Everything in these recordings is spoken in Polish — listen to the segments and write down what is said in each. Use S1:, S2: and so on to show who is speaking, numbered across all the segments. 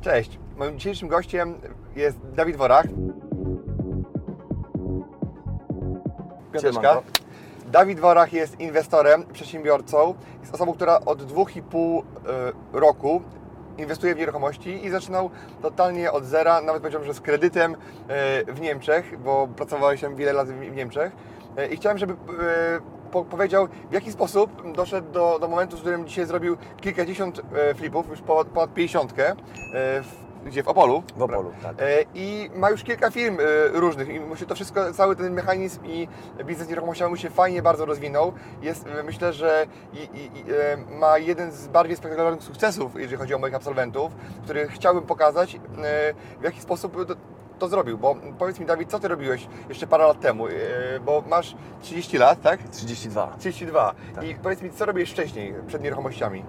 S1: Cześć, moim dzisiejszym gościem jest Dawid Worach. Piąteczka. Dawid Worach jest inwestorem, przedsiębiorcą. Jest osobą, która od dwóch i pół y, roku inwestuje w nieruchomości i zaczynał totalnie od zera, nawet powiedziałbym, że z kredytem y, w Niemczech, bo pracowałeś tam wiele lat w Niemczech. Y, I chciałem, żeby po, powiedział, w jaki sposób doszedł do, do momentu, w którym dzisiaj zrobił kilkadziesiąt e, flipów, już ponad, ponad 50, e, gdzie w Opolu.
S2: W Opolu, tak.
S1: E, I ma już kilka firm różnych i mu się to wszystko, cały ten mechanizm i biznes nieruchomościowy mu się fajnie bardzo rozwinął. Jest, myślę, że i, i, i, ma jeden z bardziej spektakularnych sukcesów, jeżeli chodzi o moich absolwentów, który chciałbym pokazać, w jaki sposób to, zrobił. Bo powiedz mi, Dawid, co Ty robiłeś jeszcze parę lat temu? E, Bo masz 30 lat, tak?
S2: 32.
S1: 32.
S2: Tak.
S1: I powiedz mi, co robiłeś wcześniej, przed nieruchomościami?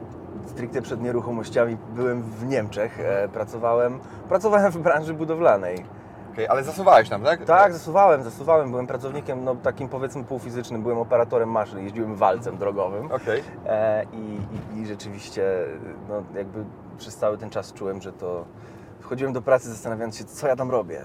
S2: Stricte przed nieruchomościami byłem w Niemczech, e, pracowałem, pracowałem w branży budowlanej.
S1: Okej, ale zasuwałeś tam, tak?
S2: Tak, zasuwałem, zasuwałem, byłem pracownikiem no, takim powiedzmy półfizycznym, byłem operatorem maszyn, jeździłem walcem drogowym
S1: Okej.
S2: e, i, i, i rzeczywiście no, jakby przez cały ten czas czułem, że to wchodziłem do pracy zastanawiając się, co ja tam robię.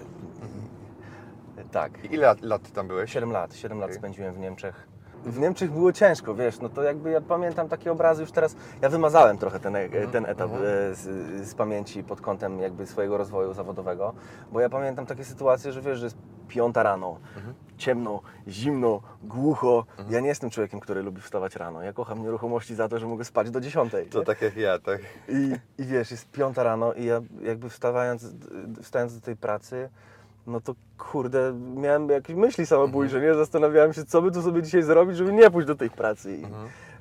S2: I, tak.
S1: I ile lat, tam byłeś?
S2: 7 lat, 7 lat spędziłem w Niemczech. W Niemczech było ciężko, wiesz, no to jakby ja pamiętam takie obrazy już teraz, ja wymazałem trochę ten, e, ten etap
S1: mhm.
S2: e, z, z pamięci pod kątem jakby swojego rozwoju zawodowego, bo ja pamiętam takie sytuacje, że wiesz, że jest piąta rano,
S1: Mhm.
S2: ciemno, zimno, głucho. Ja nie jestem człowiekiem, który lubi wstawać rano. Ja kocham nieruchomości za to, że mogę spać do dziesiątej.
S1: To
S2: nie?
S1: tak jak ja, tak.
S2: I, I wiesz, jest piąta rano i ja jakby wstawając, wstając do tej pracy, no to kurde, miałem jakieś myśli samobójcze, nie? Zastanawiałem się, co by tu sobie dzisiaj zrobić, żeby nie pójść do tej pracy. I,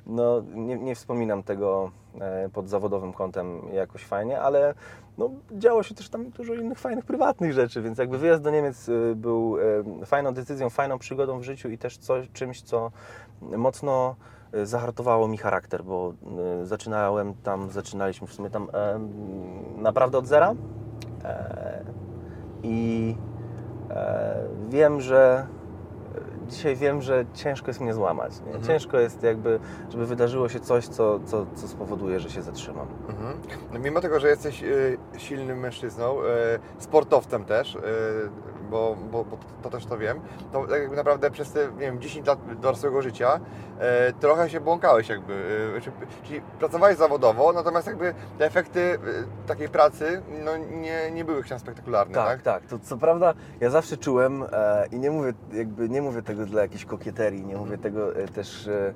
S2: No, nie, nie wspominam tego e, pod zawodowym kątem jakoś fajnie, ale no, działo się też tam dużo innych fajnych, prywatnych rzeczy, więc jakby wyjazd do Niemiec e, był e, fajną decyzją, fajną przygodą w życiu i też coś, czymś, co mocno zahartowało mi charakter, bo zaczynałem tam, zaczynaliśmy w sumie tam naprawdę od zera i wiem, że dzisiaj wiem, że ciężko jest mnie złamać.
S1: Mhm.
S2: Ciężko jest jakby, żeby wydarzyło się coś, co, co, co spowoduje, że się zatrzymam.
S1: Mhm. No, mimo tego, że jesteś y, silnym mężczyzną, y, sportowcem też, y, bo, bo, bo to też to wiem, to tak jakby naprawdę przez te, nie wiem, 10 lat dorosłego życia y, trochę się błąkałeś jakby. Y, czy, czyli pracowałeś zawodowo, natomiast jakby te efekty y, takiej pracy no, nie, nie były spektakularne, tak?
S2: Tak, tak. To co prawda ja zawsze czułem e, i nie mówię, jakby, nie mówię tego dla jakiejś kokieterii, nie mówię tego e, też e,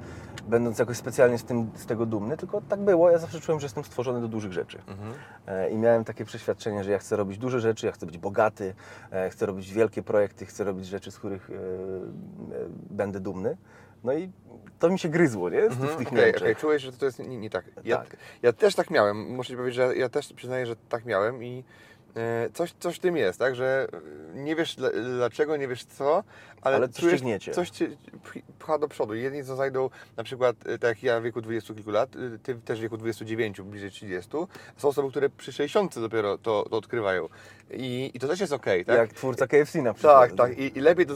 S2: będąc jakoś specjalnie z, tym, z tego dumny, tylko tak było. Ja zawsze czułem, że jestem stworzony do dużych rzeczy.
S1: Mhm.
S2: E, I miałem takie przeświadczenie, że ja chcę robić duże rzeczy, ja chcę być bogaty, chcę robić wielkie projekty, chcę robić rzeczy, z których będę dumny. No i to mi się gryzło, nie? Z,
S1: Mhm,
S2: w tych Niemczech.
S1: okej, czułeś, że to jest nie, nie tak. Ja,
S2: Tak.
S1: ja też tak miałem. Muszę Ci powiedzieć, że ja też przyznaję, że tak miałem i coś, coś w tym jest, tak? Że e, nie wiesz dla- dlaczego, nie wiesz co, ale,
S2: Ale coś
S1: coś cię pch- pcha do przodu. Jedni co zajdą na przykład, e, tak jak ja w wieku 20 kilku lat, e, Ty też w wieku 29, bliżej 30. Są osoby, które przy 60 dopiero to, to odkrywają. I, I to też jest okej, tak?
S2: Jak twórca KFC na przykład.
S1: Tak, tak. I, i lepiej to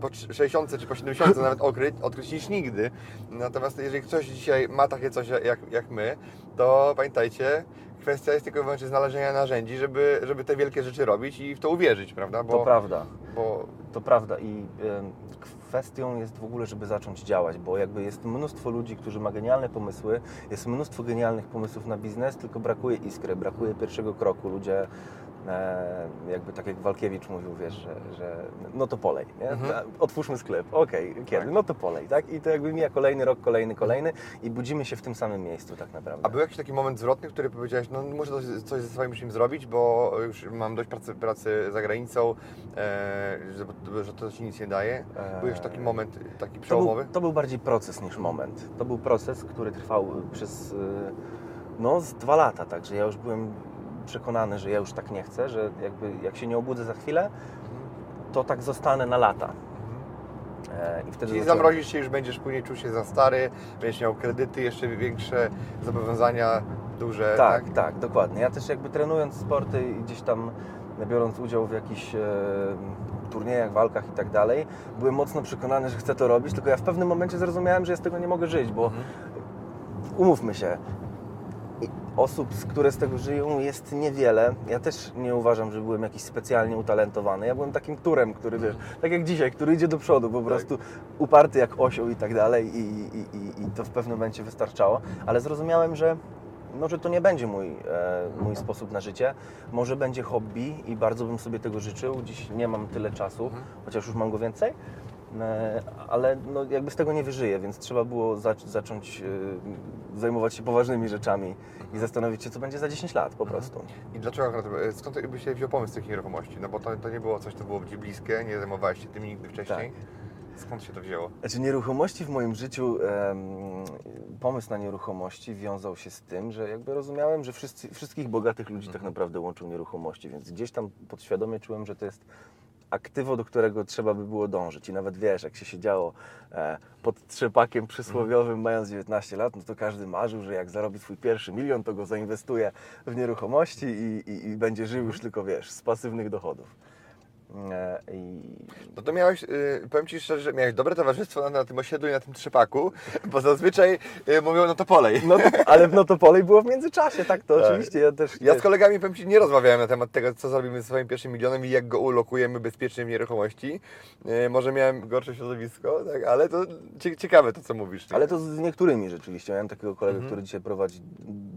S1: po 60 czy po 70 nawet odkryć, odkryć niż nigdy. Natomiast jeżeli ktoś dzisiaj ma takie coś jak, jak my, to pamiętajcie, kwestia jest tylko i wyłącznie znalezienia narzędzi, żeby, żeby te wielkie rzeczy robić i w to uwierzyć, prawda?
S2: To prawda.
S1: Bo
S2: To prawda i em, kwestią jest w ogóle, żeby zacząć działać, bo jakby jest mnóstwo ludzi, którzy ma genialne pomysły, jest mnóstwo genialnych pomysłów na biznes, tylko brakuje iskry, brakuje pierwszego kroku. Ludzie jakby tak jak Walkiewicz mówił, wiesz, że, że no to polej, nie?
S1: Mhm.
S2: Otwórzmy sklep, okej, kiedy?
S1: Tak.
S2: No to polej, tak? I to jakby mija kolejny rok, kolejny, kolejny i budzimy się w tym samym miejscu tak naprawdę.
S1: A był jakiś taki moment zwrotny, który powiedziałeś, no muszę coś, ze swoim życiem zrobić, bo już mam dość pracy, pracy za granicą, e, że, że to ci nic nie daje. Był jakiś taki moment, taki
S2: To był,
S1: przełomowy?
S2: to był bardziej proces niż moment. To był proces, który trwał przez y, no, z dwa lata, także ja już byłem przekonany, że ja już tak nie chcę, że jakby jak się nie obudzę za chwilę, to tak zostanę na lata. E, I wtedy
S1: Czyli zamrozisz się, już będziesz później czuł się za stary, będziesz miał kredyty, jeszcze większe zobowiązania, duże.
S2: Tak, tak, dokładnie. Ja też jakby trenując sporty i gdzieś tam biorąc udział w jakichś e, turniejach, walkach i tak dalej, byłem mocno przekonany, że chcę to robić, tylko ja w pewnym momencie zrozumiałem, że ja z tego nie mogę żyć, bo
S1: Mhm.
S2: umówmy się, osób, które z tego żyją jest niewiele. Ja też nie uważam, że byłem jakiś specjalnie utalentowany. Ja byłem takim turem, który wiesz, tak jak dzisiaj, który idzie do przodu, po prostu uparty jak osioł i tak dalej i, i, i, i to w pewnym momencie wystarczało. Ale zrozumiałem, że może to nie będzie mój, e, mój sposób na życie, może będzie hobby i bardzo bym sobie tego życzył. Dziś nie mam tyle czasu,
S1: Mhm.
S2: chociaż już mam go więcej. E, Ale no, jakby z tego nie wyżyję, więc trzeba było zac- zacząć e, zajmować się poważnymi rzeczami i zastanowić się, co będzie za 10 lat po prostu.
S1: I dlaczego akurat, skąd by się wziął pomysł tych nieruchomości? No bo to, to nie było coś, co było Ci bliskie, nie zajmowałeś się tym nigdy wcześniej. Skąd się to wzięło?
S2: Znaczy nieruchomości w moim życiu, em, pomysł na nieruchomości wiązał się z tym, że jakby rozumiałem, że wszyscy, wszystkich bogatych ludzi tak naprawdę łączą nieruchomości, więc gdzieś tam podświadomie czułem, że to jest aktywo, do którego trzeba by było dążyć. I nawet wiesz, jak się siedziało e, pod trzepakiem przysłowiowym, mając 19 lat, no to każdy marzył, że jak zarobi swój pierwszy milion, to go zainwestuje w nieruchomości i, i, i będzie żył już tylko, wiesz, z pasywnych dochodów. E, i
S1: No to miałeś, y, powiem Ci szczerze, że miałeś dobre towarzystwo na, na tym osiedlu i na tym trzepaku, bo zazwyczaj y, mówią no to polej.
S2: No, to- ale w Notopolej było w międzyczasie, tak? To
S1: Tak.
S2: oczywiście ja też.
S1: Ja z kolegami, powiem Ci, nie rozmawiałem na temat tego, co zrobimy ze swoim pierwszym milionem i jak go ulokujemy bezpiecznie w nieruchomości. Y, może miałem gorsze środowisko, tak, ale to cie, ciekawe to, co mówisz. nie?
S2: Ale to z niektórymi rzeczywiście. Miałem takiego kolegę, który dzisiaj prowadzi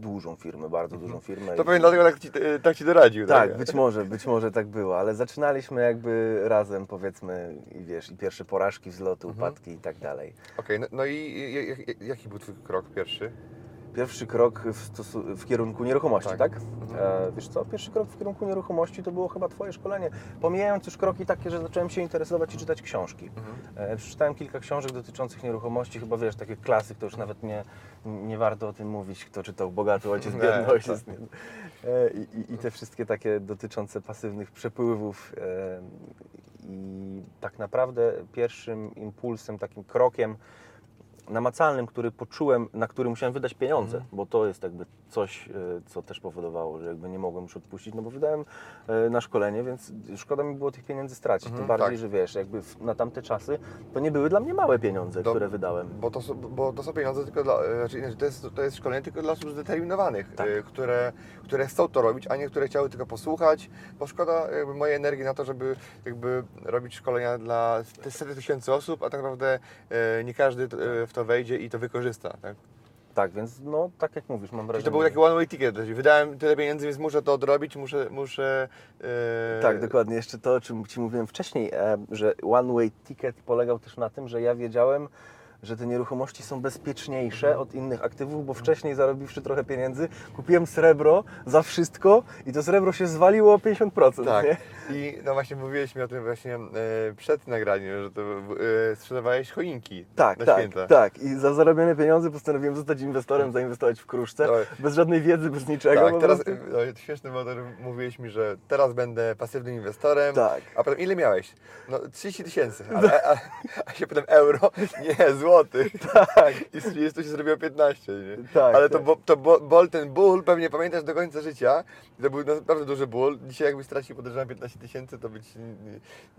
S2: dużą firmę, bardzo dużą firmę.
S1: Mhm. To
S2: i-
S1: pewnie dlatego tak Ci, tak ci doradził.
S2: Tak, być może, być może tak było, ale zaczynaliśmy jakby razem, powiedzmy, i wiesz, i pierwsze porażki, wzloty,
S1: Mhm.
S2: upadki i tak dalej.
S1: Okej, no, no i i- i- jaki był Twój krok pierwszy?
S2: Pierwszy krok w, w kierunku nieruchomości,
S1: Tak.
S2: tak? E, wiesz co, pierwszy krok w kierunku nieruchomości to było chyba Twoje szkolenie. Pomijając już kroki takie, że zacząłem się interesować i czytać książki.
S1: Mhm.
S2: E, przeczytałem kilka książek dotyczących nieruchomości, chyba wiesz, takie klasyk, to już nawet nie, nie warto o tym mówić, kto czytał Bogaty Ojciec, Biedny
S1: tak.
S2: Ojciec. Nie. E, I, i, I te wszystkie takie dotyczące pasywnych przepływów. E, I tak naprawdę pierwszym impulsem, takim krokiem namacalnym, który poczułem, na który musiałem wydać pieniądze,
S1: Mhm.
S2: bo to jest jakby coś, e, co też powodowało, że jakby nie mogłem już odpuścić, no bo wydałem e, na szkolenie, więc szkoda mi było tych pieniędzy stracić.
S1: Mhm,
S2: Tym bardziej,
S1: tak.
S2: że wiesz, jakby na tamte czasy to nie były dla mnie małe pieniądze,
S1: Do-
S2: które wydałem.
S1: Bo to, są- bo to są pieniądze tylko dla, e, znaczy inaczej, to jest, to jest szkolenie tylko dla osób zdeterminowanych,
S2: Tak.
S1: które, które chcą to robić, a nie które chciały tylko posłuchać, bo szkoda jakby mojej energii na to, żeby jakby robić szkolenia dla setek tysięcy osób, a tak naprawdę nie każdy w to wejdzie i to wykorzysta. Tak?
S2: Tak, więc no tak jak mówisz, mam
S1: Czyli
S2: wrażenie.
S1: to był taki one way ticket, czyli wydałem tyle pieniędzy, więc muszę to odrobić, muszę... muszę e,
S2: Tak, dokładnie. Jeszcze to, o czym Ci mówiłem wcześniej, e, że one way ticket polegał też na tym, że ja wiedziałem, że te nieruchomości są bezpieczniejsze od innych aktywów, bo wcześniej zarobiwszy trochę pieniędzy, kupiłem srebro za wszystko i to srebro się zwaliło o 50%.
S1: Tak.
S2: Nie?
S1: I no właśnie mówiłeś mi o tym właśnie e, przed nagraniem, że to e, sprzedawałeś choinki
S2: Tak,
S1: na
S2: tak,
S1: święta.
S2: tak. I za zarobione pieniądze postanowiłem zostać inwestorem, zainwestować w kruszce,
S1: No.
S2: bez żadnej wiedzy, bez niczego.
S1: Tak, teraz
S2: prostu.
S1: no, śmieszny motor, mówiłeś mi, że teraz będę pasywnym inwestorem.
S2: Tak.
S1: A potem ile miałeś? No 30 tysięcy, ale, a, a się potem euro, nie, Tak. I z 30 się zrobiło 15, nie?
S2: Tak,
S1: ale to,
S2: tak.
S1: bo, to bo, bol, ten ból pewnie pamiętasz do końca życia. To był naprawdę duży ból. Dzisiaj jakbyś stracił podejrzewam 15 tysięcy, to być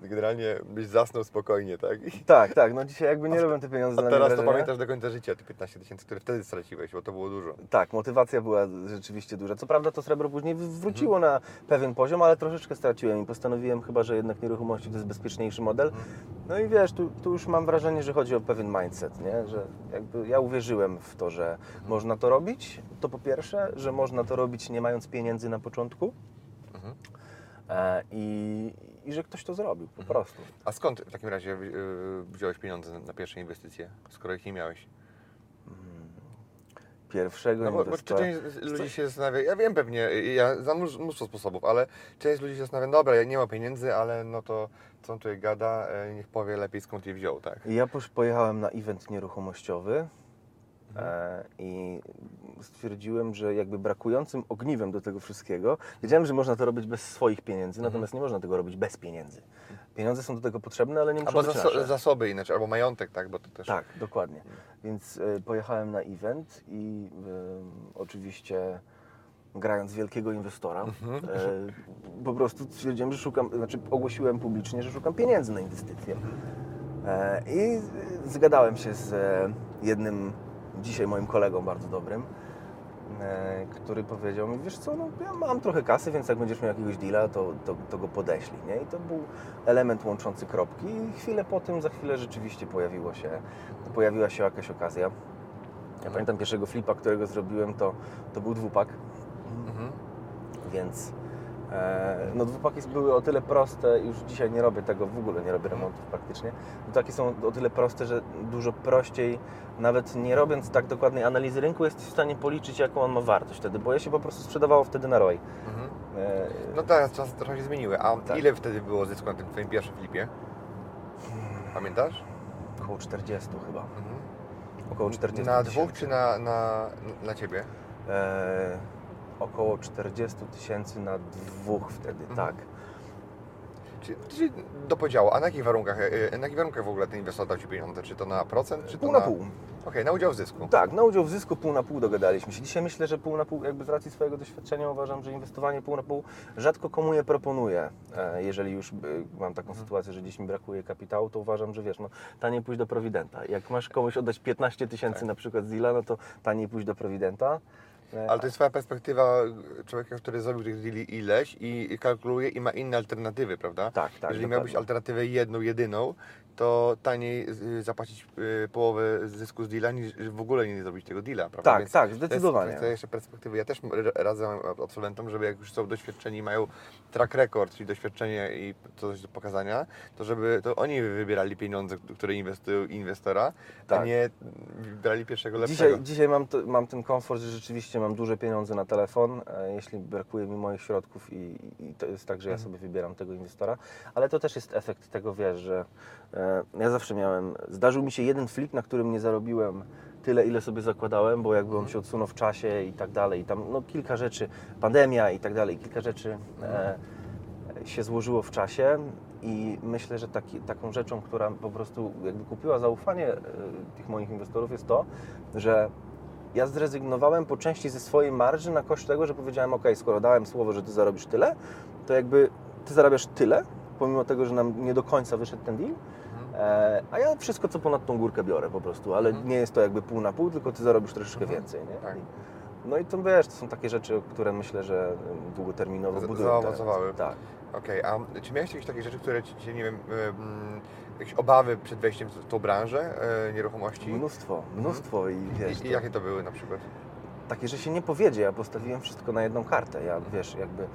S1: y, generalnie byś zasnął spokojnie, tak?
S2: Tak, tak. No dzisiaj jakby nie robią te pieniądze
S1: a
S2: mnie
S1: teraz to pamiętasz do końca życia, te 15 tysięcy, które wtedy straciłeś, bo to było dużo.
S2: Tak, motywacja była rzeczywiście duża. Co prawda to srebro później wróciło na pewien poziom, ale troszeczkę straciłem i postanowiłem chyba, że jednak nieruchomości to jest bezpieczniejszy model. No i wiesz, tu, tu już mam wrażenie, że chodzi o pewien mindset, nie? że jakby ja uwierzyłem w to, że można to robić, to po pierwsze, że można to robić nie mając pieniędzy na początku
S1: Mhm.
S2: e, i, i że ktoś to zrobił po prostu.
S1: A skąd w takim razie y, wziąłeś pieniądze na pierwsze inwestycje, skoro ich nie miałeś?
S2: Pierwszego
S1: No bo, część ludzi się zastanawia, ja wiem pewnie, ja znam mnóstwo sposobów, ale część ludzi się zastanawia, dobra, ja nie ma pieniędzy, ale no to co on tutaj gada, e, niech powie lepiej skąd je wziął, tak?
S2: Ja pojechałem na event nieruchomościowy
S1: Mhm.
S2: e, i stwierdziłem, że jakby brakującym ogniwem do tego wszystkiego, wiedziałem, że można to robić bez swoich pieniędzy,
S1: Mhm.
S2: natomiast nie można tego robić bez pieniędzy. Pieniądze są do tego potrzebne, ale nie muszą
S1: Albo
S2: być
S1: zaso-
S2: nasze.
S1: zasoby inaczej, albo majątek, tak, bo to też...
S2: Tak, dokładnie. Więc e, pojechałem na event i e, oczywiście grając wielkiego inwestora,
S1: Mhm.
S2: e, po prostu stwierdziłem, że szukam, znaczy ogłosiłem publicznie, że szukam pieniędzy na inwestycje. I zgadałem się z jednym dzisiaj moim kolegą bardzo dobrym, e, który powiedział mi, wiesz co, no ja mam trochę kasy, więc jak będziesz miał jakiegoś deala, to, to, to go podeślij, nie? I to był element łączący kropki i chwilę po tym, za chwilę rzeczywiście pojawiło się, pojawiła się jakaś okazja. Ja pamiętam pierwszego flipa, którego zrobiłem, to, to był dwupak,
S1: Mhm.
S2: więc no dwupaki były o tyle proste, już dzisiaj nie robię tego, w ogóle nie robię remontów praktycznie. Dwupaki są o tyle proste, że dużo prościej, nawet nie robiąc tak dokładnej analizy rynku, jesteś w stanie policzyć, jaką on ma wartość wtedy, bo je się po prostu sprzedawało wtedy na ROI.
S1: Mhm.
S2: E,
S1: No teraz czasy trochę się zmieniły. A
S2: Tak.
S1: ile wtedy było zysku na tym twoim pierwszym flipie? Pamiętasz?
S2: około 40 chyba.
S1: Mhm.
S2: Około 40
S1: Na dwóch czy na, na, na ciebie?
S2: E, około 40 tysięcy na dwóch wtedy,
S1: Mhm.
S2: tak.
S1: Czy, czy do podziału? A na jakich warunkach, e, na jakich warunkach w ogóle ten inwestor dał Ci pieniądze? Czy to na procent, czy to
S2: Pół na pół.
S1: Okej, na udział w zysku.
S2: Tak, na udział w zysku pół na pół dogadaliśmy się. Dzisiaj myślę, że pół na pół, jakby z racji swojego doświadczenia uważam, że inwestowanie pół na pół rzadko komu je proponuję. E, Jeżeli już e, mam taką sytuację, że gdzieś mi brakuje kapitału, to uważam, że wiesz, no taniej pójść do Prowidenta. Jak masz komuś oddać 15 tysięcy
S1: Tak.
S2: na przykład z deala, no to taniej pójść do Prowidenta.
S1: Ale to jest Twoja perspektywa człowieka, który zrobił tych deali ileś i kalkuluje i ma inne alternatywy, prawda?
S2: Tak, tak.
S1: Jeżeli miałbyś alternatywę jedną, jedyną, to taniej y, zapłacić y, połowę zysku z deala, niż w ogóle nie zrobić tego deala, prawda?
S2: Tak,
S1: Więc
S2: tak,
S1: To
S2: zdecydowanie.
S1: jest kwestia jeszcze perspektywy. Ja też radzę absolwentom, żeby jak już są doświadczeni i mają track record, czyli doświadczenie i coś do pokazania, to żeby to oni wybierali pieniądze, które inwestują inwestora, a
S2: Tak.
S1: nie wybrali pierwszego lepszego.
S2: Dzisiaj, dzisiaj mam, mam ten komfort, że rzeczywiście mam duże pieniądze na telefon, e, jeśli brakuje mi moich środków i, i to jest tak, że ja
S1: Mhm.
S2: sobie wybieram tego inwestora, ale to też jest efekt tego, wiesz, że e, ja zawsze miałem, zdarzył mi się jeden flip, na którym nie zarobiłem tyle, ile sobie zakładałem, bo jakby on się odsunął w czasie i tak dalej, i tam no, kilka rzeczy, pandemia i tak dalej, kilka rzeczy e, się złożyło w czasie i myślę, że taki, taką rzeczą, która po prostu jakby kupiła zaufanie e, tych moich inwestorów jest to, że ja zrezygnowałem po części ze swojej marży na koszt tego, że powiedziałem, ok, skoro dałem słowo, że ty zarobisz tyle, to jakby ty zarabiasz tyle, pomimo tego, że nam nie do końca wyszedł ten deal, a ja wszystko, co ponad tą górkę biorę po prostu, ale
S1: Mhm.
S2: nie jest to jakby pół na pół, tylko ty zarobisz troszeczkę
S1: Mhm.
S2: więcej, nie?
S1: Tak.
S2: No i to wiesz, to są takie rzeczy, które myślę, że długoterminowo
S1: Z-
S2: budują.
S1: zaowocowały.
S2: Tak.
S1: Okej, a czy miałeś jakieś takie rzeczy, które Ci, Cię, nie wiem, em, jakieś obawy przed wejściem w tą branżę e, nieruchomości?
S2: Mnóstwo, mnóstwo i wiesz,
S1: I, I jakie to były na przykład?
S2: takie, że się nie powiedzie. Ja postawiłem wszystko na jedną kartę. Ja wiesz, jakby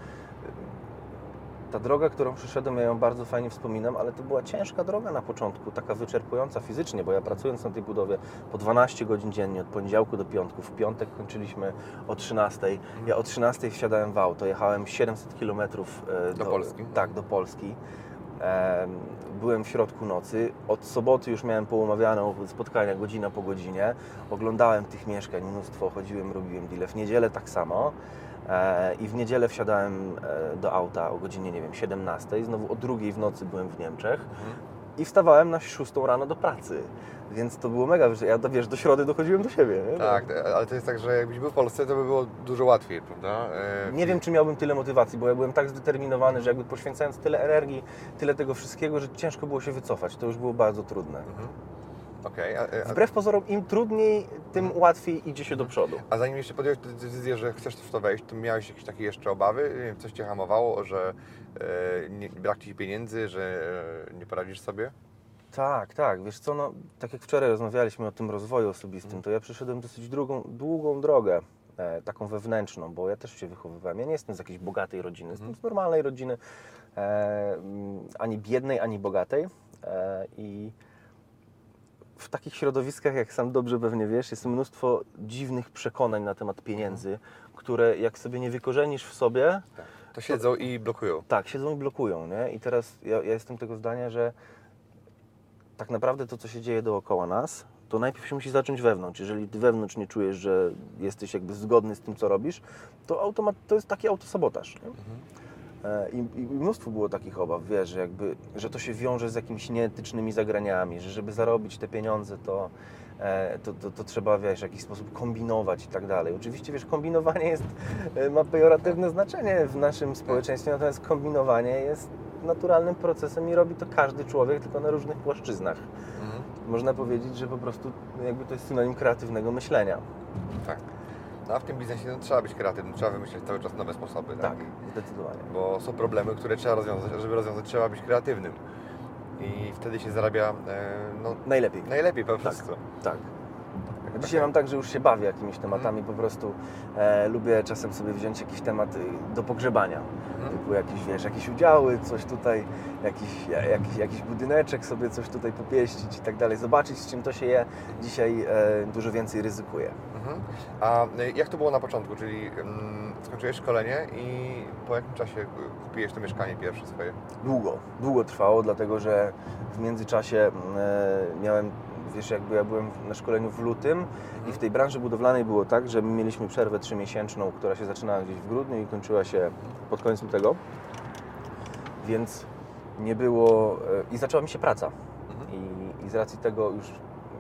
S2: ta droga, którą przyszedłem, ja ją bardzo fajnie wspominam, ale to była ciężka droga na początku, taka wyczerpująca fizycznie, bo ja pracując na tej budowie po 12 godzin dziennie, od poniedziałku do piątku, w piątek kończyliśmy o 13. Ja o 13 wsiadałem w auto, jechałem 700 km
S1: Do Polski?
S2: Tak, do Polski. Em, Byłem w środku nocy. Od soboty już miałem poumawiane spotkania godzina po godzinie. Oglądałem tych mieszkań mnóstwo, chodziłem, robiłem deale. W niedzielę tak samo. E, I w niedzielę wsiadałem e, do auta o godzinie, nie wiem, 17. Znowu o drugiej w nocy byłem w Niemczech. I wstawałem na 6 rano do pracy. Więc to było mega, że ja wiesz, do środy dochodziłem do siebie. Nie?
S1: Tak, ale to jest tak, że jakbyś był w Polsce, to by było dużo łatwiej, prawda? E,
S2: Nie wiem, czy miałbym tyle motywacji, bo ja byłem tak zdeterminowany, że jakby poświęcając tyle energii, tyle tego wszystkiego, że ciężko było się wycofać. To już było bardzo trudne.
S1: Mhm. Okej, a, a,
S2: Wbrew pozorom, im trudniej, tym łatwiej idzie się do przodu.
S1: a zanim jeszcze podjąłeś decyzję, że chcesz w to wejść, to miałeś jakieś takie jeszcze obawy? Coś Cię hamowało, że e, nie, brak Ci pieniędzy, że e, nie poradzisz sobie?
S2: Tak, tak. Wiesz co, no, tak jak wczoraj rozmawialiśmy o tym rozwoju osobistym, to ja przeszedłem dosyć drugą, długą drogę, e, taką wewnętrzną, bo ja też się wychowywałem. Ja nie jestem z jakiejś bogatej rodziny, jestem z normalnej rodziny, e, ani biednej, ani bogatej. E, I w takich środowiskach, jak sam dobrze pewnie wiesz, jest mnóstwo dziwnych przekonań na temat pieniędzy, które jak sobie nie wykorzenisz w sobie,
S1: Tak. To siedzą i blokują.
S2: tak, siedzą i blokują, nie? I teraz ja, ja jestem tego zdania, że tak naprawdę to, co się dzieje dookoła nas, to najpierw się musi zacząć wewnątrz. Jeżeli ty wewnątrz nie czujesz, że jesteś jakby zgodny z tym, co robisz, to automat, to jest taki autosabotaż. Nie? E, I, I mnóstwo było takich obaw, wiesz, że, jakby, że to się wiąże z jakimiś nieetycznymi zagraniami, że żeby zarobić te pieniądze, to, e, to, to, to trzeba wiesz, w jakiś sposób kombinować i tak dalej. Oczywiście wiesz, kombinowanie jest, e, ma pejoratywne znaczenie w naszym społeczeństwie, natomiast kombinowanie jest naturalnym procesem i robi to każdy człowiek, tylko na różnych płaszczyznach.
S1: Mhm.
S2: Można powiedzieć, że po prostu jakby to jest synonim kreatywnego myślenia.
S1: Tak. No a w tym biznesie no, trzeba być kreatywnym, trzeba wymyśleć cały czas nowe sposoby.
S2: Tak,
S1: I-
S2: zdecydowanie.
S1: Bo są problemy, które trzeba rozwiązać, a żeby rozwiązać trzeba być kreatywnym. I wtedy się zarabia e, no,
S2: Najlepiej.
S1: najlepiej po prostu.
S2: Tak. Dzisiaj mam tak, że już się bawię jakimiś tematami, po prostu e, lubię czasem sobie wziąć jakiś temat y, do pogrzebania.
S1: Mhm.
S2: Typu jakieś, wiesz, jakieś udziały, coś tutaj, jakiś, ja- jakiś, jakiś budyneczek sobie coś tutaj popieścić i tak dalej. Zobaczyć, z czym to się je. Dzisiaj e, dużo więcej ryzykuję.
S1: Mhm. A e, jak to było na początku? Czyli mm, skończyłeś szkolenie i po jakim czasie kupiłeś to mieszkanie pierwsze swoje?
S2: Długo, długo trwało, dlatego że w międzyczasie e, miałem, wiesz, jakby ja byłem na szkoleniu w lutym i w tej branży budowlanej było tak, że my mieliśmy przerwę trzymiesięczną, która się zaczynała gdzieś w grudniu i kończyła się pod koniec lutego, więc nie było e, i zaczęła mi się praca
S1: Mhm.
S2: I, i z racji tego już